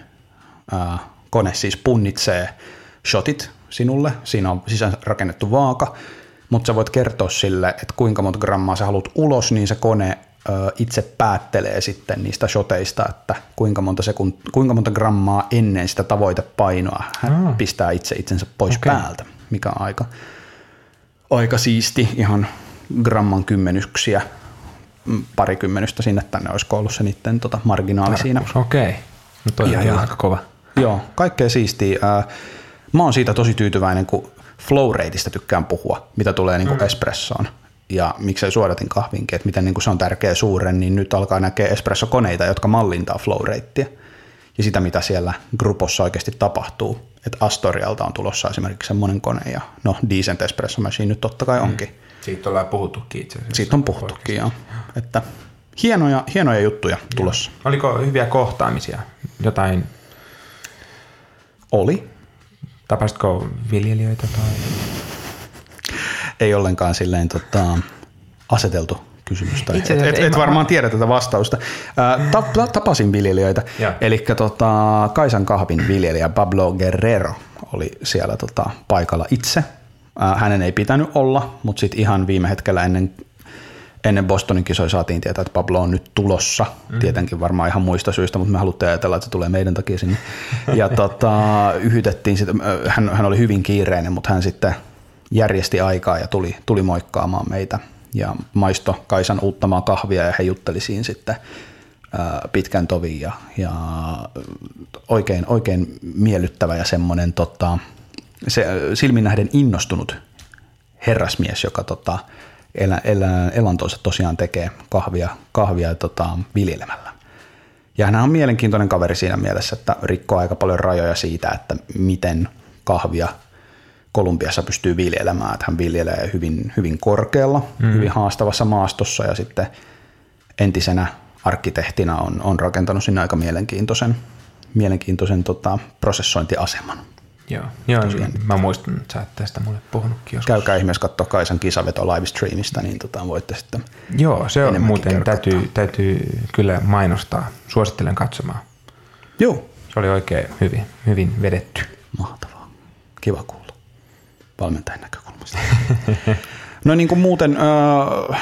kone, siis punnitsee shotit sinulle. Siinä on sisään rakennettu vaaka, mutta sä voit kertoa sille, että kuinka monta grammaa sä haluat ulos, niin se kone itse päättelee sitten niistä shoteista, että kuinka monta, sekund- kuinka monta grammaa ennen sitä tavoitepainoa hän Ah. pistää itse itsensä pois Okei. päältä, mikä on aika, aika siisti, ihan gramman kymmenyksiä, mm, pari kymmenystä sinne tänne olisi ollut se niiden tota, marginaali siinä. Okei. No toi Ja- on ja- aika kova. Joo, kaikkea siistiä. Ää, Mä oon siitä tosi tyytyväinen, kun flow rateista tykkään puhua, mitä tulee niin kuin espressoon. Ja miksei suodatin kahvinkin, että miten niin kuin se on tärkeä suuren, niin nyt alkaa näkeä espressokoneita, jotka mallintaa flow ratea. Ja sitä, mitä siellä grupossa oikeasti tapahtuu. Että Astorialta on tulossa esimerkiksi semmoinen kone, ja no Decent Espresso Machine nyt totta kai onkin. Siitä ollaan puhuttukin itse asiassa. Siitä on puhuttukin, joo. Että hienoja, hienoja juttuja tulossa. Oliko hyviä kohtaamisia? Jotain, Oli, tapasitko viljelijöitä tai? ei ollenkaan silleen tota, aseteltu kysymys. Tai Itse et, et, et varmaan tiedä tätä vastausta. Ta, tapasin viljelijöitä, eli tota, Kaisan kahvin viljelijä Pablo Guerrero oli siellä tota, paikalla itse. Hänen ei pitänyt olla, mutta sitten ihan viime hetkellä ennen, ennen Bostonin kisoja saatiin tietää, että Pablo on nyt tulossa. Mm. Tietenkin varmaan ihan muista syistä, mutta me haluttiin ajatella, että se tulee meidän takia sinne. Ja *laughs* tota, yhytettiin sitä, hän, hän oli hyvin kiireinen, mutta hän sitten järjesti aikaa ja tuli, tuli moikkaamaan meitä ja maisto Kaisan uuttamaa kahvia ja he jutteli siinä sitten pitkän tovin ja, ja oikein, oikein miellyttävä ja semmoinen tota, se, silmin nähden innostunut herrasmies, joka tota, elä, elä, elantonsa tosiaan tekee kahvia, kahvia tota, viljelemällä. Ja hän on mielenkiintoinen kaveri siinä mielessä, että rikkoo aika paljon rajoja siitä, että miten kahvia Kolumbiassa pystyy viljelemään. Että hän viljelee hyvin, hyvin korkealla, mm. hyvin haastavassa maastossa ja sitten entisenä arkkitehtina on, on rakentanut sinne aika mielenkiintoisen, mielenkiintoisen tota, prosessointiaseman. Joo, Joo mä muistan, että sä oot tästä mulle puhunutkin joskus. Käykää ihmeessä katsoa Kaisan kisaveto livestreamista, niin tota, voitte sitten Joo, se on muuten, täytyy, täytyy kyllä mainostaa. Suosittelen katsomaan. Joo. Se oli oikein hyvin, hyvin vedetty. Mahtavaa. Kiva kuulla valmentajan näkökulmasta. *laughs* no niin kuin muuten, äh,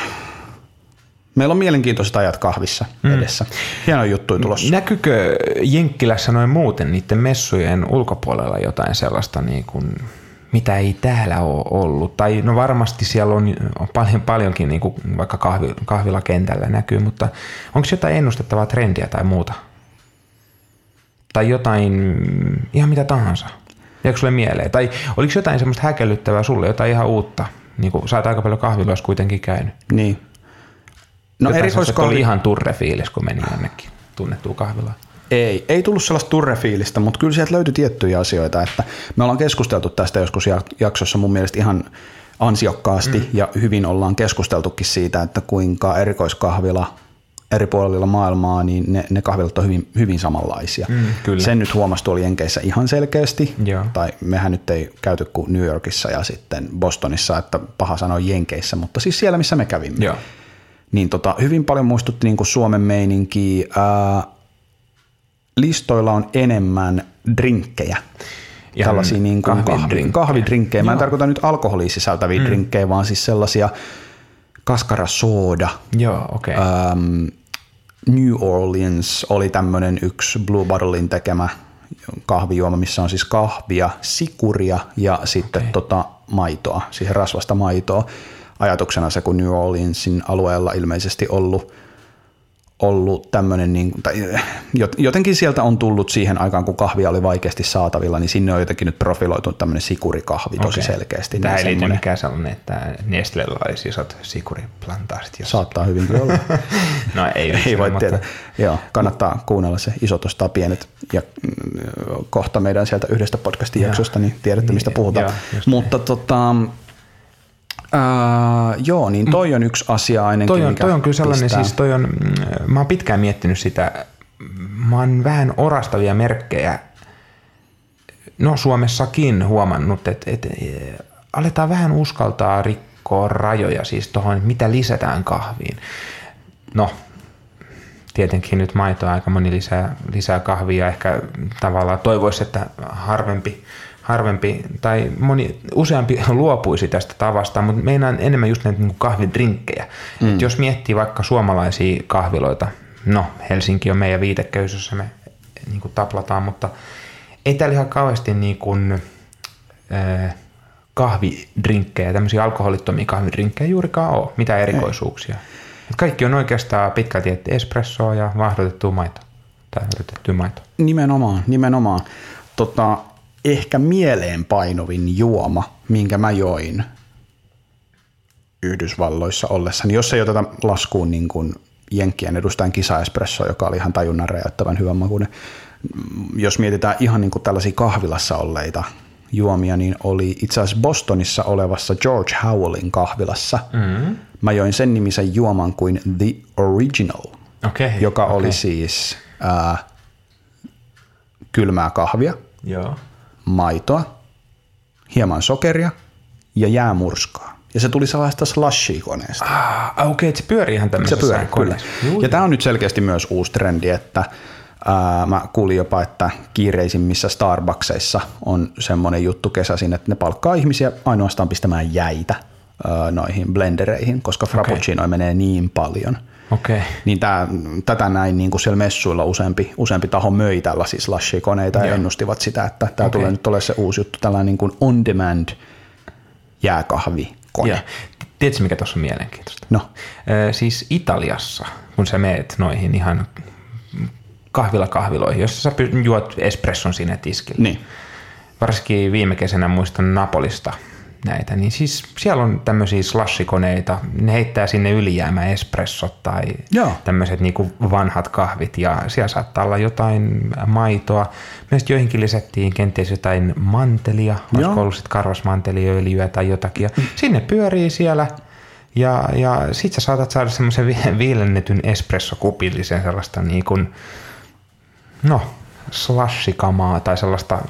meillä on mielenkiintoiset ajat kahvissa mm. edessä. Hieno juttu tulossa. Näkyykö Jenkkilässä noin muuten niiden messujen ulkopuolella jotain sellaista niin kuin mitä ei täällä ole ollut. Tai no varmasti siellä on, on paljon, paljonkin niin kuin vaikka kahvi, kahvilakentällä näkyy, mutta onko jotain ennustettavaa trendiä tai muuta? Tai jotain, ihan mitä tahansa. Jääkö sulle mieleen? Tai oliko jotain semmoista häkellyttävää sulle, jotain ihan uutta? Niin kuin, sä oot aika paljon kahviloissa kuitenkin käynyt. Niin. No erikoiskahvi... oli ihan turrefiilis, kun meni jonnekin tunnettuun kahvilaan. Ei, ei tullut sellaista turrefiilistä, mutta kyllä sieltä löytyi tiettyjä asioita, että me ollaan keskusteltu tästä joskus jaksossa mun mielestä ihan ansiokkaasti mm. ja hyvin ollaan keskusteltukin siitä, että kuinka erikoiskahvila eri puolilla maailmaa, niin ne, ne kahvilat on hyvin, hyvin samanlaisia. Mm, kyllä. Sen nyt huomasi tuolla Jenkeissä ihan selkeästi, Joo. tai mehän nyt ei käyty kuin New Yorkissa ja sitten Bostonissa, että paha sanoa Jenkeissä, mutta siis siellä, missä me kävimme. Joo. Niin tota, hyvin paljon muistutti niin kuin Suomen meininkiä. Ää, listoilla on enemmän drinkkejä. Ihan tällaisia niin kuin kahvidrinkkejä. kahvidrinkkejä. Mä en tarkoita nyt alkoholia sisältäviä mm. drinkkejä, vaan siis sellaisia – Kaskara Soda. Joo, okei. Okay. Ähm, New Orleans oli tämmöinen yksi Blue Bottlein tekemä kahvijuoma, missä on siis kahvia, sikuria ja sitten okay. tota maitoa, siihen rasvasta maitoa. Ajatuksena se, kun New Orleansin alueella ilmeisesti ollut – ollut tämmöinen, niin, tai jotenkin sieltä on tullut siihen aikaan, kun kahvia oli vaikeasti saatavilla, niin sinne on jotenkin nyt profiloitunut tämmöinen sikurikahvi tosi okay. selkeästi. Tämä niin ei liity mikään sellainen, että Nestlellä olisi isot sikuriplantaasit. Saattaa hyvinkin olla. *laughs* no ei, ei voi mutta... tietää. Joo, kannattaa kuunnella se isot ostaa pienet ja mm, kohta meidän sieltä yhdestä podcastin jaksosta, niin tiedätte mistä niin, puhutaan. Joo, mutta tota, Uh, joo, niin toi on yksi asia ainakin, toi on, mikä toi on kyllä sellainen, pistää. siis toi on, mm, mä oon pitkään miettinyt sitä, mä oon vähän orastavia merkkejä, no Suomessakin huomannut, että, että aletaan vähän uskaltaa rikkoa rajoja siis tuohon, mitä lisätään kahviin. No, tietenkin nyt maitoa aika moni lisää, lisää kahvia, ehkä tavallaan toivoisi, että harvempi harvempi tai moni, useampi *laughs* luopuisi tästä tavasta, mutta meinaan enemmän just näitä niin kahvidrinkkejä. Mm. Et jos miettii vaikka suomalaisia kahviloita, no Helsinki on meidän viitekeys, me niin kuin taplataan, mutta ei täällä ihan kauheasti niin kuin, äh, kahvidrinkkejä, tämmöisiä alkoholittomia kahvidrinkkejä juurikaan ole, mitä erikoisuuksia. Et kaikki on oikeastaan pitkälti espressoa ja vahdotettu maito tai yritetty maito. Nimenomaan, nimenomaan. Tota, ehkä mieleenpainovin juoma, minkä mä join Yhdysvalloissa ollessani, jos ei oteta laskuun niin kuin Jenkkien edustajan kisaespresso, joka oli ihan tajunnan räjäyttävän hyvän makuinen. Jos mietitään ihan niin kuin tällaisia kahvilassa olleita juomia, niin oli itse asiassa Bostonissa olevassa George Howellin kahvilassa. Mm-hmm. Mä join sen nimisen juoman kuin The Original, okay, joka okay. oli siis ää, kylmää kahvia. Joo maitoa, hieman sokeria ja jäämurskaa. Ja se tuli sellaista slushy-koneesta. Ah, okei, okay, se pyörii ihan tämmöisessä Se pyörii, kyllä. Juu. Ja tämä on nyt selkeästi myös uusi trendi, että ää, mä kuulin jopa, että kiireisimmissä Starbucksissa on semmoinen juttu kesäisin, että ne palkkaa ihmisiä ainoastaan pistämään jäitä noihin blendereihin, koska frappuccino okay. menee niin paljon – Okay. Niin tää, tätä näin niin kuin siellä messuilla useampi, useampi taho möi tällaisia slushie-koneita ja ennustivat sitä, että tämä okay. tulee nyt olemaan se uusi juttu, tällainen niin kuin on-demand jääkahvikone. Ja. Tiedätkö, mikä tuossa on mielenkiintoista? No. Ö, siis Italiassa, kun sä meet noihin ihan kahvila kahviloihin, jos sä juot espresson sinne tiskille. Niin. Varsinkin viime kesänä muistan Napolista – näitä, niin siis siellä on tämmöisiä slashikoneita, ne heittää sinne ylijäämä espressot tai Joo. tämmöiset niinku vanhat kahvit ja siellä saattaa olla jotain maitoa. Myös joihinkin lisättiin kenties jotain mantelia, olisiko ollut sitten karvasmanteliöljyä tai jotakin ja mm. sinne pyörii siellä ja, ja sit sä saatat saada semmoisen viilennetyn espressokupillisen sellaista niin kuin, no, slashikamaa tai sellaista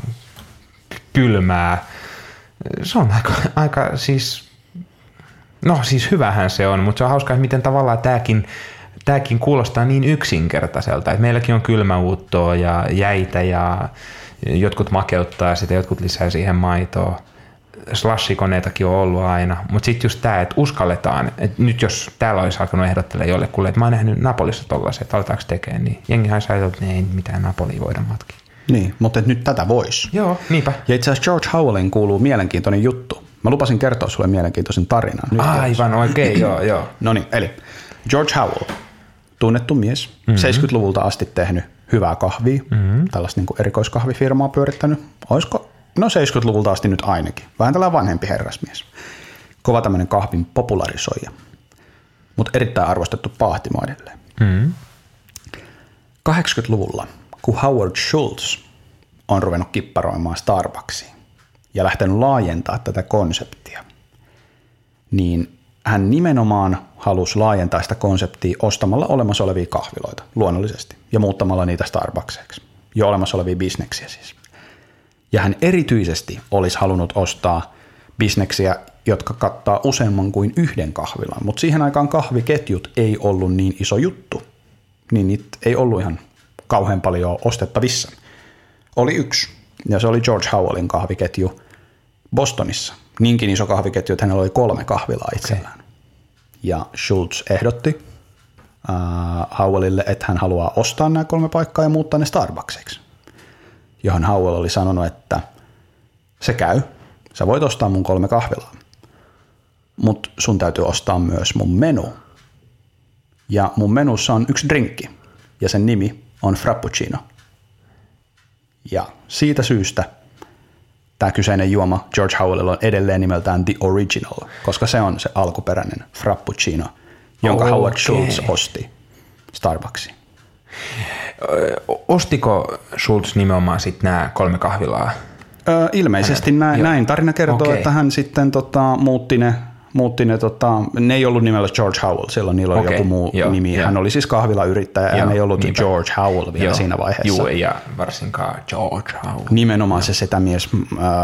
kylmää. Se on aika, aika siis, no siis hyvähän se on, mutta se on hauskaa, miten tavallaan tämäkin, tämäkin kuulostaa niin yksinkertaiselta, että meilläkin on kylmäuuttoa ja jäitä ja jotkut makeuttaa sitä, jotkut lisää siihen maitoa. Slashikoneitakin on ollut aina, mutta sitten just tämä, että uskalletaan, että nyt jos täällä olisi alkanut ehdottelemaan jollekulle, että mä oon nähnyt Napolissa tollaisen, että aletaanko tekemään, niin jengi olisi ajatellut, että ei mitään Napolia voida matkia. Niin, mutta nyt tätä voisi. Joo, niinpä. Ja itse asiassa George Howellin kuuluu mielenkiintoinen juttu. Mä lupasin kertoa sulle mielenkiintoisen tarinan. Nyt Aivan oikein, *clears throat* joo, joo. No niin, eli George Howell, tunnettu mies, mm-hmm. 70-luvulta asti tehnyt hyvää kahvia, mm-hmm. tällaista niin kuin erikoiskahvifirmaa pyörittänyt. Olisiko No 70-luvulta asti nyt ainakin. Vähän tällainen vanhempi herrasmies. Kova tämmöinen kahvin popularisoija. Mutta erittäin arvostettu pahtimo edelleen. Mm. 80-luvulla, kun Howard Schultz on ruvennut kipparoimaan Starbucksiin ja lähtenyt laajentaa tätä konseptia, niin hän nimenomaan halusi laajentaa sitä konseptia ostamalla olemassa olevia kahviloita luonnollisesti ja muuttamalla niitä Starbuckseiksi. Jo olemassa olevia bisneksiä siis ja hän erityisesti olisi halunnut ostaa bisneksiä, jotka kattaa useamman kuin yhden kahvilan, mutta siihen aikaan kahviketjut ei ollut niin iso juttu, niin niitä ei ollut ihan kauhean paljon ostettavissa. Oli yksi, ja se oli George Howellin kahviketju Bostonissa. Niinkin iso kahviketju, että hänellä oli kolme kahvilaa itsellään. Okay. Ja Schultz ehdotti äh, Howellille, että hän haluaa ostaa nämä kolme paikkaa ja muuttaa ne Starbucksiksi johon Howell oli sanonut, että se käy, sä voit ostaa mun kolme kahvilaa, mutta sun täytyy ostaa myös mun menu. Ja mun menussa on yksi drinkki, ja sen nimi on Frappuccino. Ja siitä syystä tämä kyseinen juoma George Howell on edelleen nimeltään The Original, koska se on se alkuperäinen Frappuccino, jonka okay. Howard Schultz osti Starbucksiin. Ostiko Schultz nimenomaan sitten nämä kolme kahvilaa? Öö, ilmeisesti näin, näin. Tarina kertoo, okay. että hän sitten tota, muutti ne muutti ne, tota, ne ei ollut nimellä George Howell, silloin niillä oli okay, joku muu joo, nimi. Joo. Hän oli siis kahvilayrittäjä joo, hän ei ollut niinpä. George Howell vielä joo, siinä vaiheessa. Joo, ja varsinkaan George Howell. Nimenomaan joo. se setämies.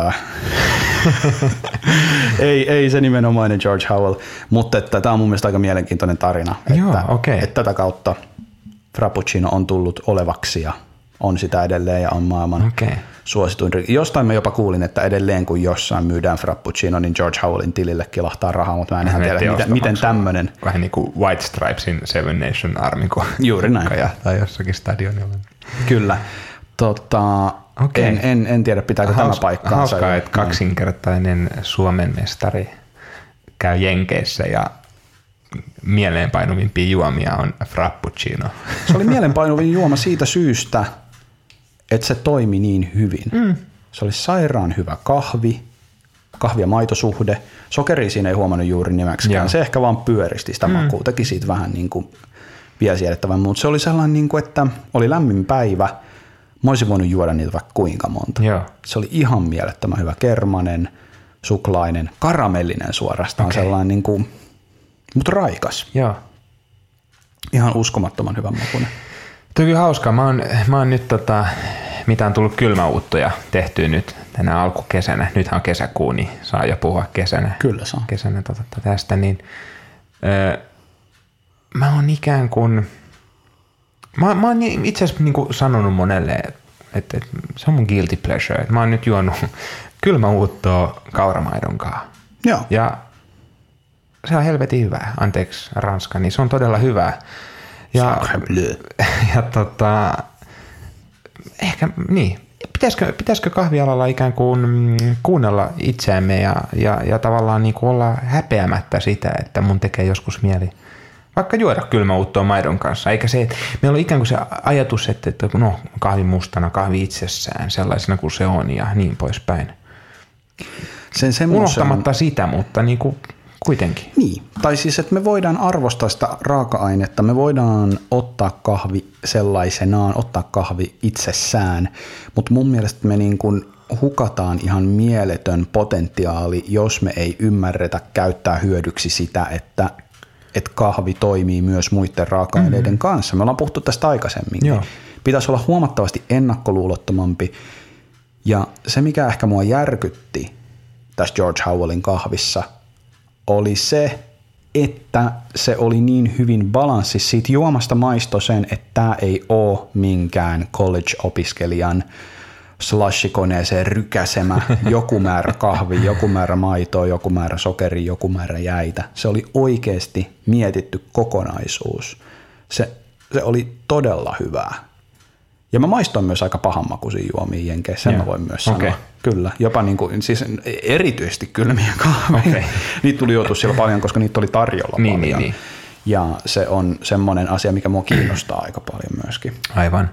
Äh, *laughs* ei, ei se nimenomainen George Howell, mutta että, tämä on mun mielestä aika mielenkiintoinen tarina. Joo, että, okay. että tätä kautta Frappuccino on tullut olevaksi ja on sitä edelleen ja on maailman okay. Suosituin. Jostain mä jopa kuulin, että edelleen kun jossain myydään Frappuccino, niin George Howellin tilille kilahtaa rahaa, mutta mä en ihan tiedä, miten, miten tämmöinen. Vähän niin kuin White Stripesin Seven Nation Army, kun Juuri näin. tai jossakin stadionilla. Kyllä. Tota, okay. en, en, en, tiedä, pitääkö Haus, tämä paikkaansa. Hauskaa, että kaksinkertainen Suomen mestari käy Jenkeissä ja mieleenpainuvimpia juomia on Frappuccino. Se oli mieleenpainuvin juoma siitä syystä, että se toimi niin hyvin. Mm. Se oli sairaan hyvä kahvi, kahvi- ja maitosuhde. Sokeri siinä ei huomannut juuri nimeksikään. Se ehkä vaan pyöristi sitä mm. makua, teki siitä vähän niin kuin vielä siedettävän, mutta se oli sellainen, niin kuin, että oli lämmin päivä. Mä olisin voinut juoda niitä vaikka kuinka monta. Joo. Se oli ihan mielettömän hyvä kermanen, suklainen, karamellinen suorastaan, okay. sellainen niin kuin, mutta raikas. Joo. Ihan uskomattoman hyvän makuinen. On hauskaa. Mä oon, mä oon nyt tota, mitä on tullut kylmäuuttoja tehtyä nyt tänä alkukesänä. Nythän on kesäkuu, niin saa jo puhua kesänä. Kyllä saa. Kesänä tota, tästä, niin öö, mä oon ikään kuin, mä, mä oon itse asiassa niin sanonut monelle, että, että, että se on mun guilty pleasure. Että mä oon nyt juonut kylmäuuttoa kauramaidon kanssa. Joo. Ja se on helvetin hyvää, anteeksi Ranska, niin se on todella hyvää. Ja, *laughs* ja tota, ehkä niin, pitäisikö, pitäisikö kahvialalla ikään kuin kuunnella itseämme ja, ja, ja tavallaan niin kuin olla häpeämättä sitä, että mun tekee joskus mieli vaikka juoda kylmäuuttoa maidon kanssa, eikä se, että meillä on ikään kuin se ajatus, että, että no, kahvi mustana, kahvi itsessään, sellaisena kuin se on ja niin poispäin. Sen Unohtamatta sitä, mutta niin kuin kuitenkin. Niin, tai siis että me voidaan arvostaa sitä raaka-ainetta, me voidaan ottaa kahvi sellaisenaan, ottaa kahvi itsessään, mutta mun mielestä me niin kuin hukataan ihan mieletön potentiaali, jos me ei ymmärretä käyttää hyödyksi sitä, että, että kahvi toimii myös muiden raaka-aineiden mm-hmm. kanssa. Me ollaan puhuttu tästä aikaisemmin. Joo. Pitäisi olla huomattavasti ennakkoluulottomampi Ja se, mikä ehkä mua järkytti tässä George Howellin kahvissa, oli se, että se oli niin hyvin balanssissa. Siitä juomasta maisto sen, että tämä ei ole minkään college-opiskelijan slashikoneeseen rykäsemä *laughs* joku määrä kahvi, joku määrä maitoa, joku määrä sokeria, joku määrä jäitä. Se oli oikeasti mietitty kokonaisuus. Se, se oli todella hyvää. Ja mä maistoin myös aika pahanmakuisia juomia jenkeissä, sen mä voin myös sanoa. Okay. Kyllä, jopa niin kuin, siis erityisesti kylmiä *laughs* kahveja. Okay. niitä tuli joutua siellä paljon, koska niitä oli tarjolla Niin, paljon. niin, niin. Ja se on semmoinen asia, mikä mua kiinnostaa aika paljon myöskin. Aivan.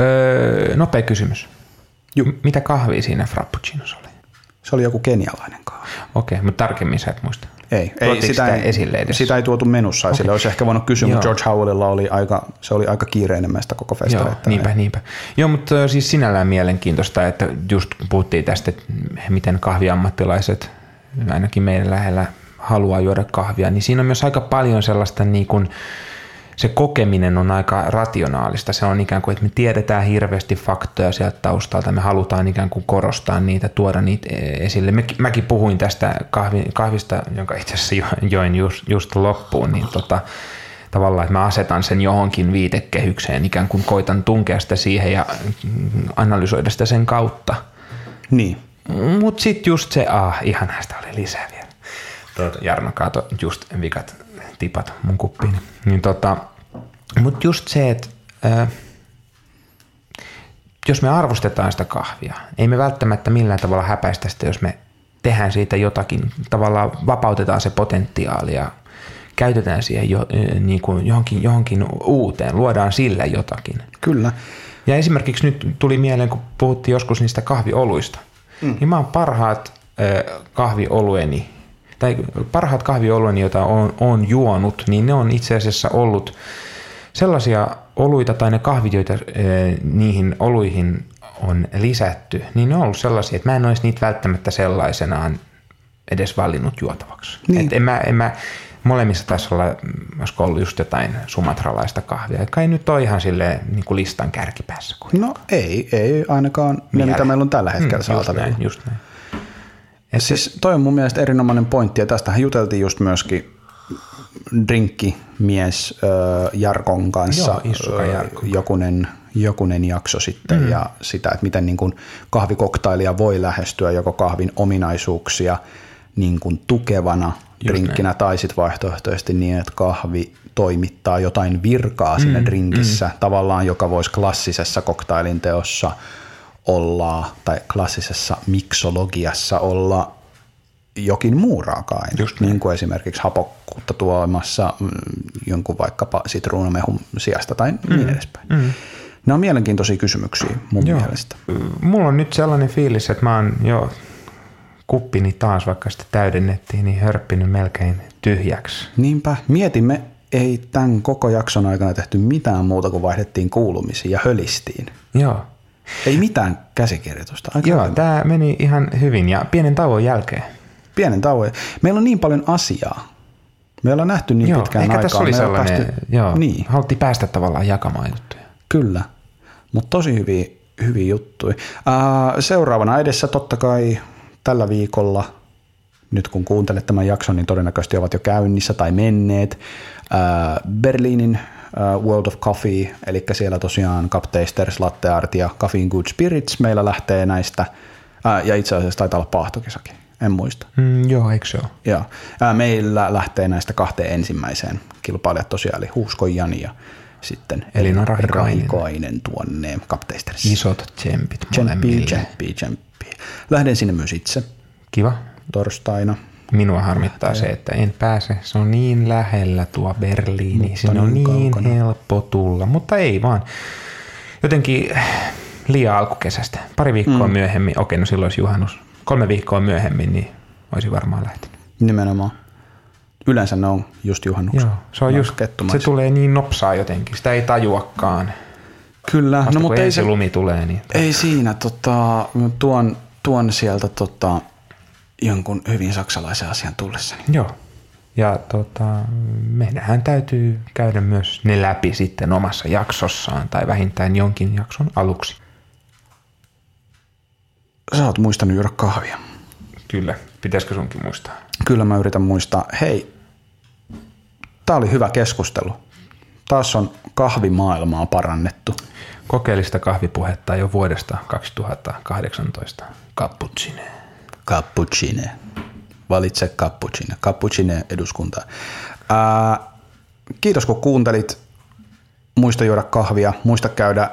Öö, nopea kysymys. Ju. Mitä kahvia siinä Frappuccinossa oli? Se oli joku kenialainen kahvi. Okei, okay, mutta tarkemmin sä et muista. Ei, ei sitä, ei, esille edes? sitä ei tuotu menussa esille. Olisi ehkä voinut kysyä, mutta Joo. George Howellilla oli aika, se oli aika kiireinen meistä koko Joo, festareita. niinpä, niinpä. Joo, mutta siis sinällään mielenkiintoista, että just kun puhuttiin tästä, että miten kahviammattilaiset ainakin meidän lähellä haluaa juoda kahvia, niin siinä on myös aika paljon sellaista niin kuin, se kokeminen on aika rationaalista. Se on ikään kuin, että me tiedetään hirveästi faktoja sieltä taustalta, me halutaan ikään kuin korostaa niitä, tuoda niitä esille. Mäkin puhuin tästä kahvi, kahvista, jonka itse asiassa jo- join just, just loppuun, niin tota, tavallaan, että mä asetan sen johonkin viitekehykseen, ikään kuin koitan tunkea sitä siihen ja analysoida sitä sen kautta. Niin. Mutta sitten just se, ah, ihan näistä oli lisää vielä. Tuota, Jarno kaato just vikat tipat mun kuppiin. Niin tota, mutta just se, että äh, jos me arvostetaan sitä kahvia, ei me välttämättä millään tavalla häpäistä sitä, jos me tehdään siitä jotakin, tavallaan vapautetaan se potentiaali ja käytetään siihen jo, niin kuin johonkin, johonkin uuteen, luodaan sillä jotakin. Kyllä. Ja esimerkiksi nyt tuli mieleen, kun puhuttiin joskus niistä kahvioluista, mm. niin mä oon parhaat kahviolueni, tai parhaat kahviolueni, joita on, on juonut, niin ne on itse asiassa ollut sellaisia oluita tai ne kahvit, joita äh, niihin oluihin on lisätty, niin ne on ollut sellaisia, että mä en olisi niitä välttämättä sellaisenaan edes valinnut juotavaksi. Niin. Et en mä, en mä, molemmissa taisi olla, mm, olisiko ollut just jotain sumatralaista kahvia, joka ei nyt ole ihan silleen niin kuin listan kärkipäässä. Kuin. No ei, ei ainakaan ne, Miele. mitä meillä on tällä hetkellä Mm, just saatavilla. näin, just näin. Et Siis toi on mun mielestä erinomainen pointti, ja tästähän juteltiin just myöskin drinkkimies äh, Jarkon kanssa Joo, Jarkon. jokunen, jokunen jakso sitten, mm. ja sitä, että miten niin kuin kahvikoktailija voi lähestyä joko kahvin ominaisuuksia niin kuin tukevana just drinkkinä näin. tai sitten vaihtoehtoisesti niin, että kahvi toimittaa jotain virkaa mm, drinkissä, mm. tavallaan joka voisi klassisessa koktailin teossa olla, tai klassisessa miksologiassa olla jokin muu raaka-aine, Just niin kuin esimerkiksi hapokkuutta tuomassa mm, jonkun vaikkapa sitruunamehun sijasta tai mm. niin edespäin. Mm. Nämä on mielenkiintoisia kysymyksiä mun Joo. mielestä. Mulla on nyt sellainen fiilis, että mä oon jo kuppini taas, vaikka sitä täydennettiin, niin hörppinyt melkein tyhjäksi. Niinpä, mietimme, ei tämän koko jakson aikana tehty mitään muuta kuin vaihdettiin kuulumisia ja hölistiin. Joo. Ei mitään käsikirjoitusta. Aika Joo, hyvä. tämä meni ihan hyvin ja pienen tauon jälkeen. Pienen tauon. Meillä on niin paljon asiaa. Me ollaan nähty niin joo, pitkään ehkä aikaa. tässä oli Me sellainen, päästy- joo, Niin. haluttiin päästä tavallaan jakamaan juttuja. Kyllä, mutta tosi hyviä, hyviä juttuja. Ää, seuraavana edessä totta kai tällä viikolla, nyt kun kuuntelet tämän jakson, niin todennäköisesti ovat jo käynnissä tai menneet. Berliinin World of Coffee, eli siellä tosiaan Cup Tasters, Latte Art ja Caffeine Good Spirits meillä lähtee näistä, ää, ja itse asiassa taitaa olla paahtokesakin, en muista. Mm, joo, eikö se ole? Joo. Ää, meillä lähtee näistä kahteen ensimmäiseen kilpailijat tosiaan, eli Huusko Jani ja sitten Elina Rahikainen. Rahikainen tuonne Kapteisters. Isot tsempit Tsemppi, molemmille. tsemppi, tsemppi. Lähden sinne myös itse Kiva. torstaina. Minua harmittaa se, että en pääse. Se on niin lähellä tuo Berliini. Mutta Sinne on niin niin kaukana. helppo tulla, mutta ei vaan. Jotenkin liian alkukesästä. Pari viikkoa mm. myöhemmin, okei no silloin olisi juhannus. Kolme viikkoa myöhemmin, niin olisi varmaan lähtenyt. Nimenomaan. Yleensä ne on just juhannuksena. Joo, se on just, se tulee niin nopsaa jotenkin. Sitä ei tajuakaan. Kyllä, Vasta no kun mutta ei, se, lumi tulee, niin ei siinä. Tota, tuon, tuon sieltä tota, jonkun hyvin saksalaisen asian tullessani. Joo. Ja tota, meidänhän täytyy käydä myös ne läpi sitten omassa jaksossaan tai vähintään jonkin jakson aluksi. sä oot muistanut juoda kahvia. Kyllä, pitäisikö sunkin muistaa? Kyllä mä yritän muistaa. Hei, tää oli hyvä keskustelu. Taas on kahvimaailmaa parannettu. Kokeellista kahvipuhetta jo vuodesta 2018. Cappuccine. Cappuccine. Valitse cappuccine. Cappuccine eduskunta. Ää, kiitos kun kuuntelit. Muista juoda kahvia. Muista käydä ää,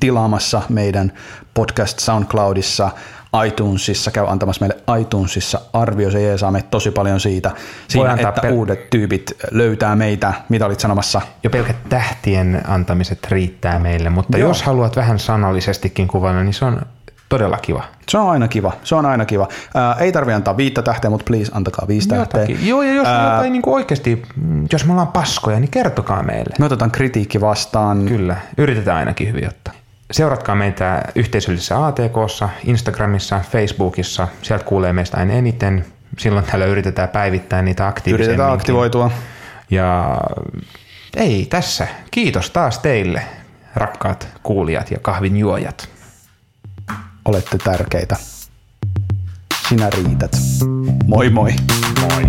tilaamassa meidän podcast SoundCloudissa, iTunesissa, käy antamassa meille iTunesissa arvio, se jeesaa meitä tosi paljon siitä, siinä, antaa että pel- uudet tyypit löytää meitä, mitä olit sanomassa. Jo pelkät tähtien antamiset riittää meille, mutta Joo. jos haluat vähän sanallisestikin kuvailla, niin se on todella kiva. Se on aina kiva, se on aina kiva. Ää, ei tarvi antaa viittä tähteä, mutta please antakaa viisi tähteä. Jotakin. Joo, ja jos, Ää... jotain, niin kuin oikeasti, mm, jos me ollaan paskoja, niin kertokaa meille. Me otetaan kritiikki vastaan. Kyllä, yritetään ainakin hyvin ottaa. Seuratkaa meitä yhteisöllisessä ATKssa, Instagramissa, Facebookissa. Sieltä kuulee meistä aina eniten. Silloin täällä yritetään päivittää niitä aktiivisemmin. Yritetään aktivoitua. Ja ei tässä. Kiitos taas teille, rakkaat kuulijat ja kahvinjuojat. Olette tärkeitä. Sinä riität. Moi moi. Moi.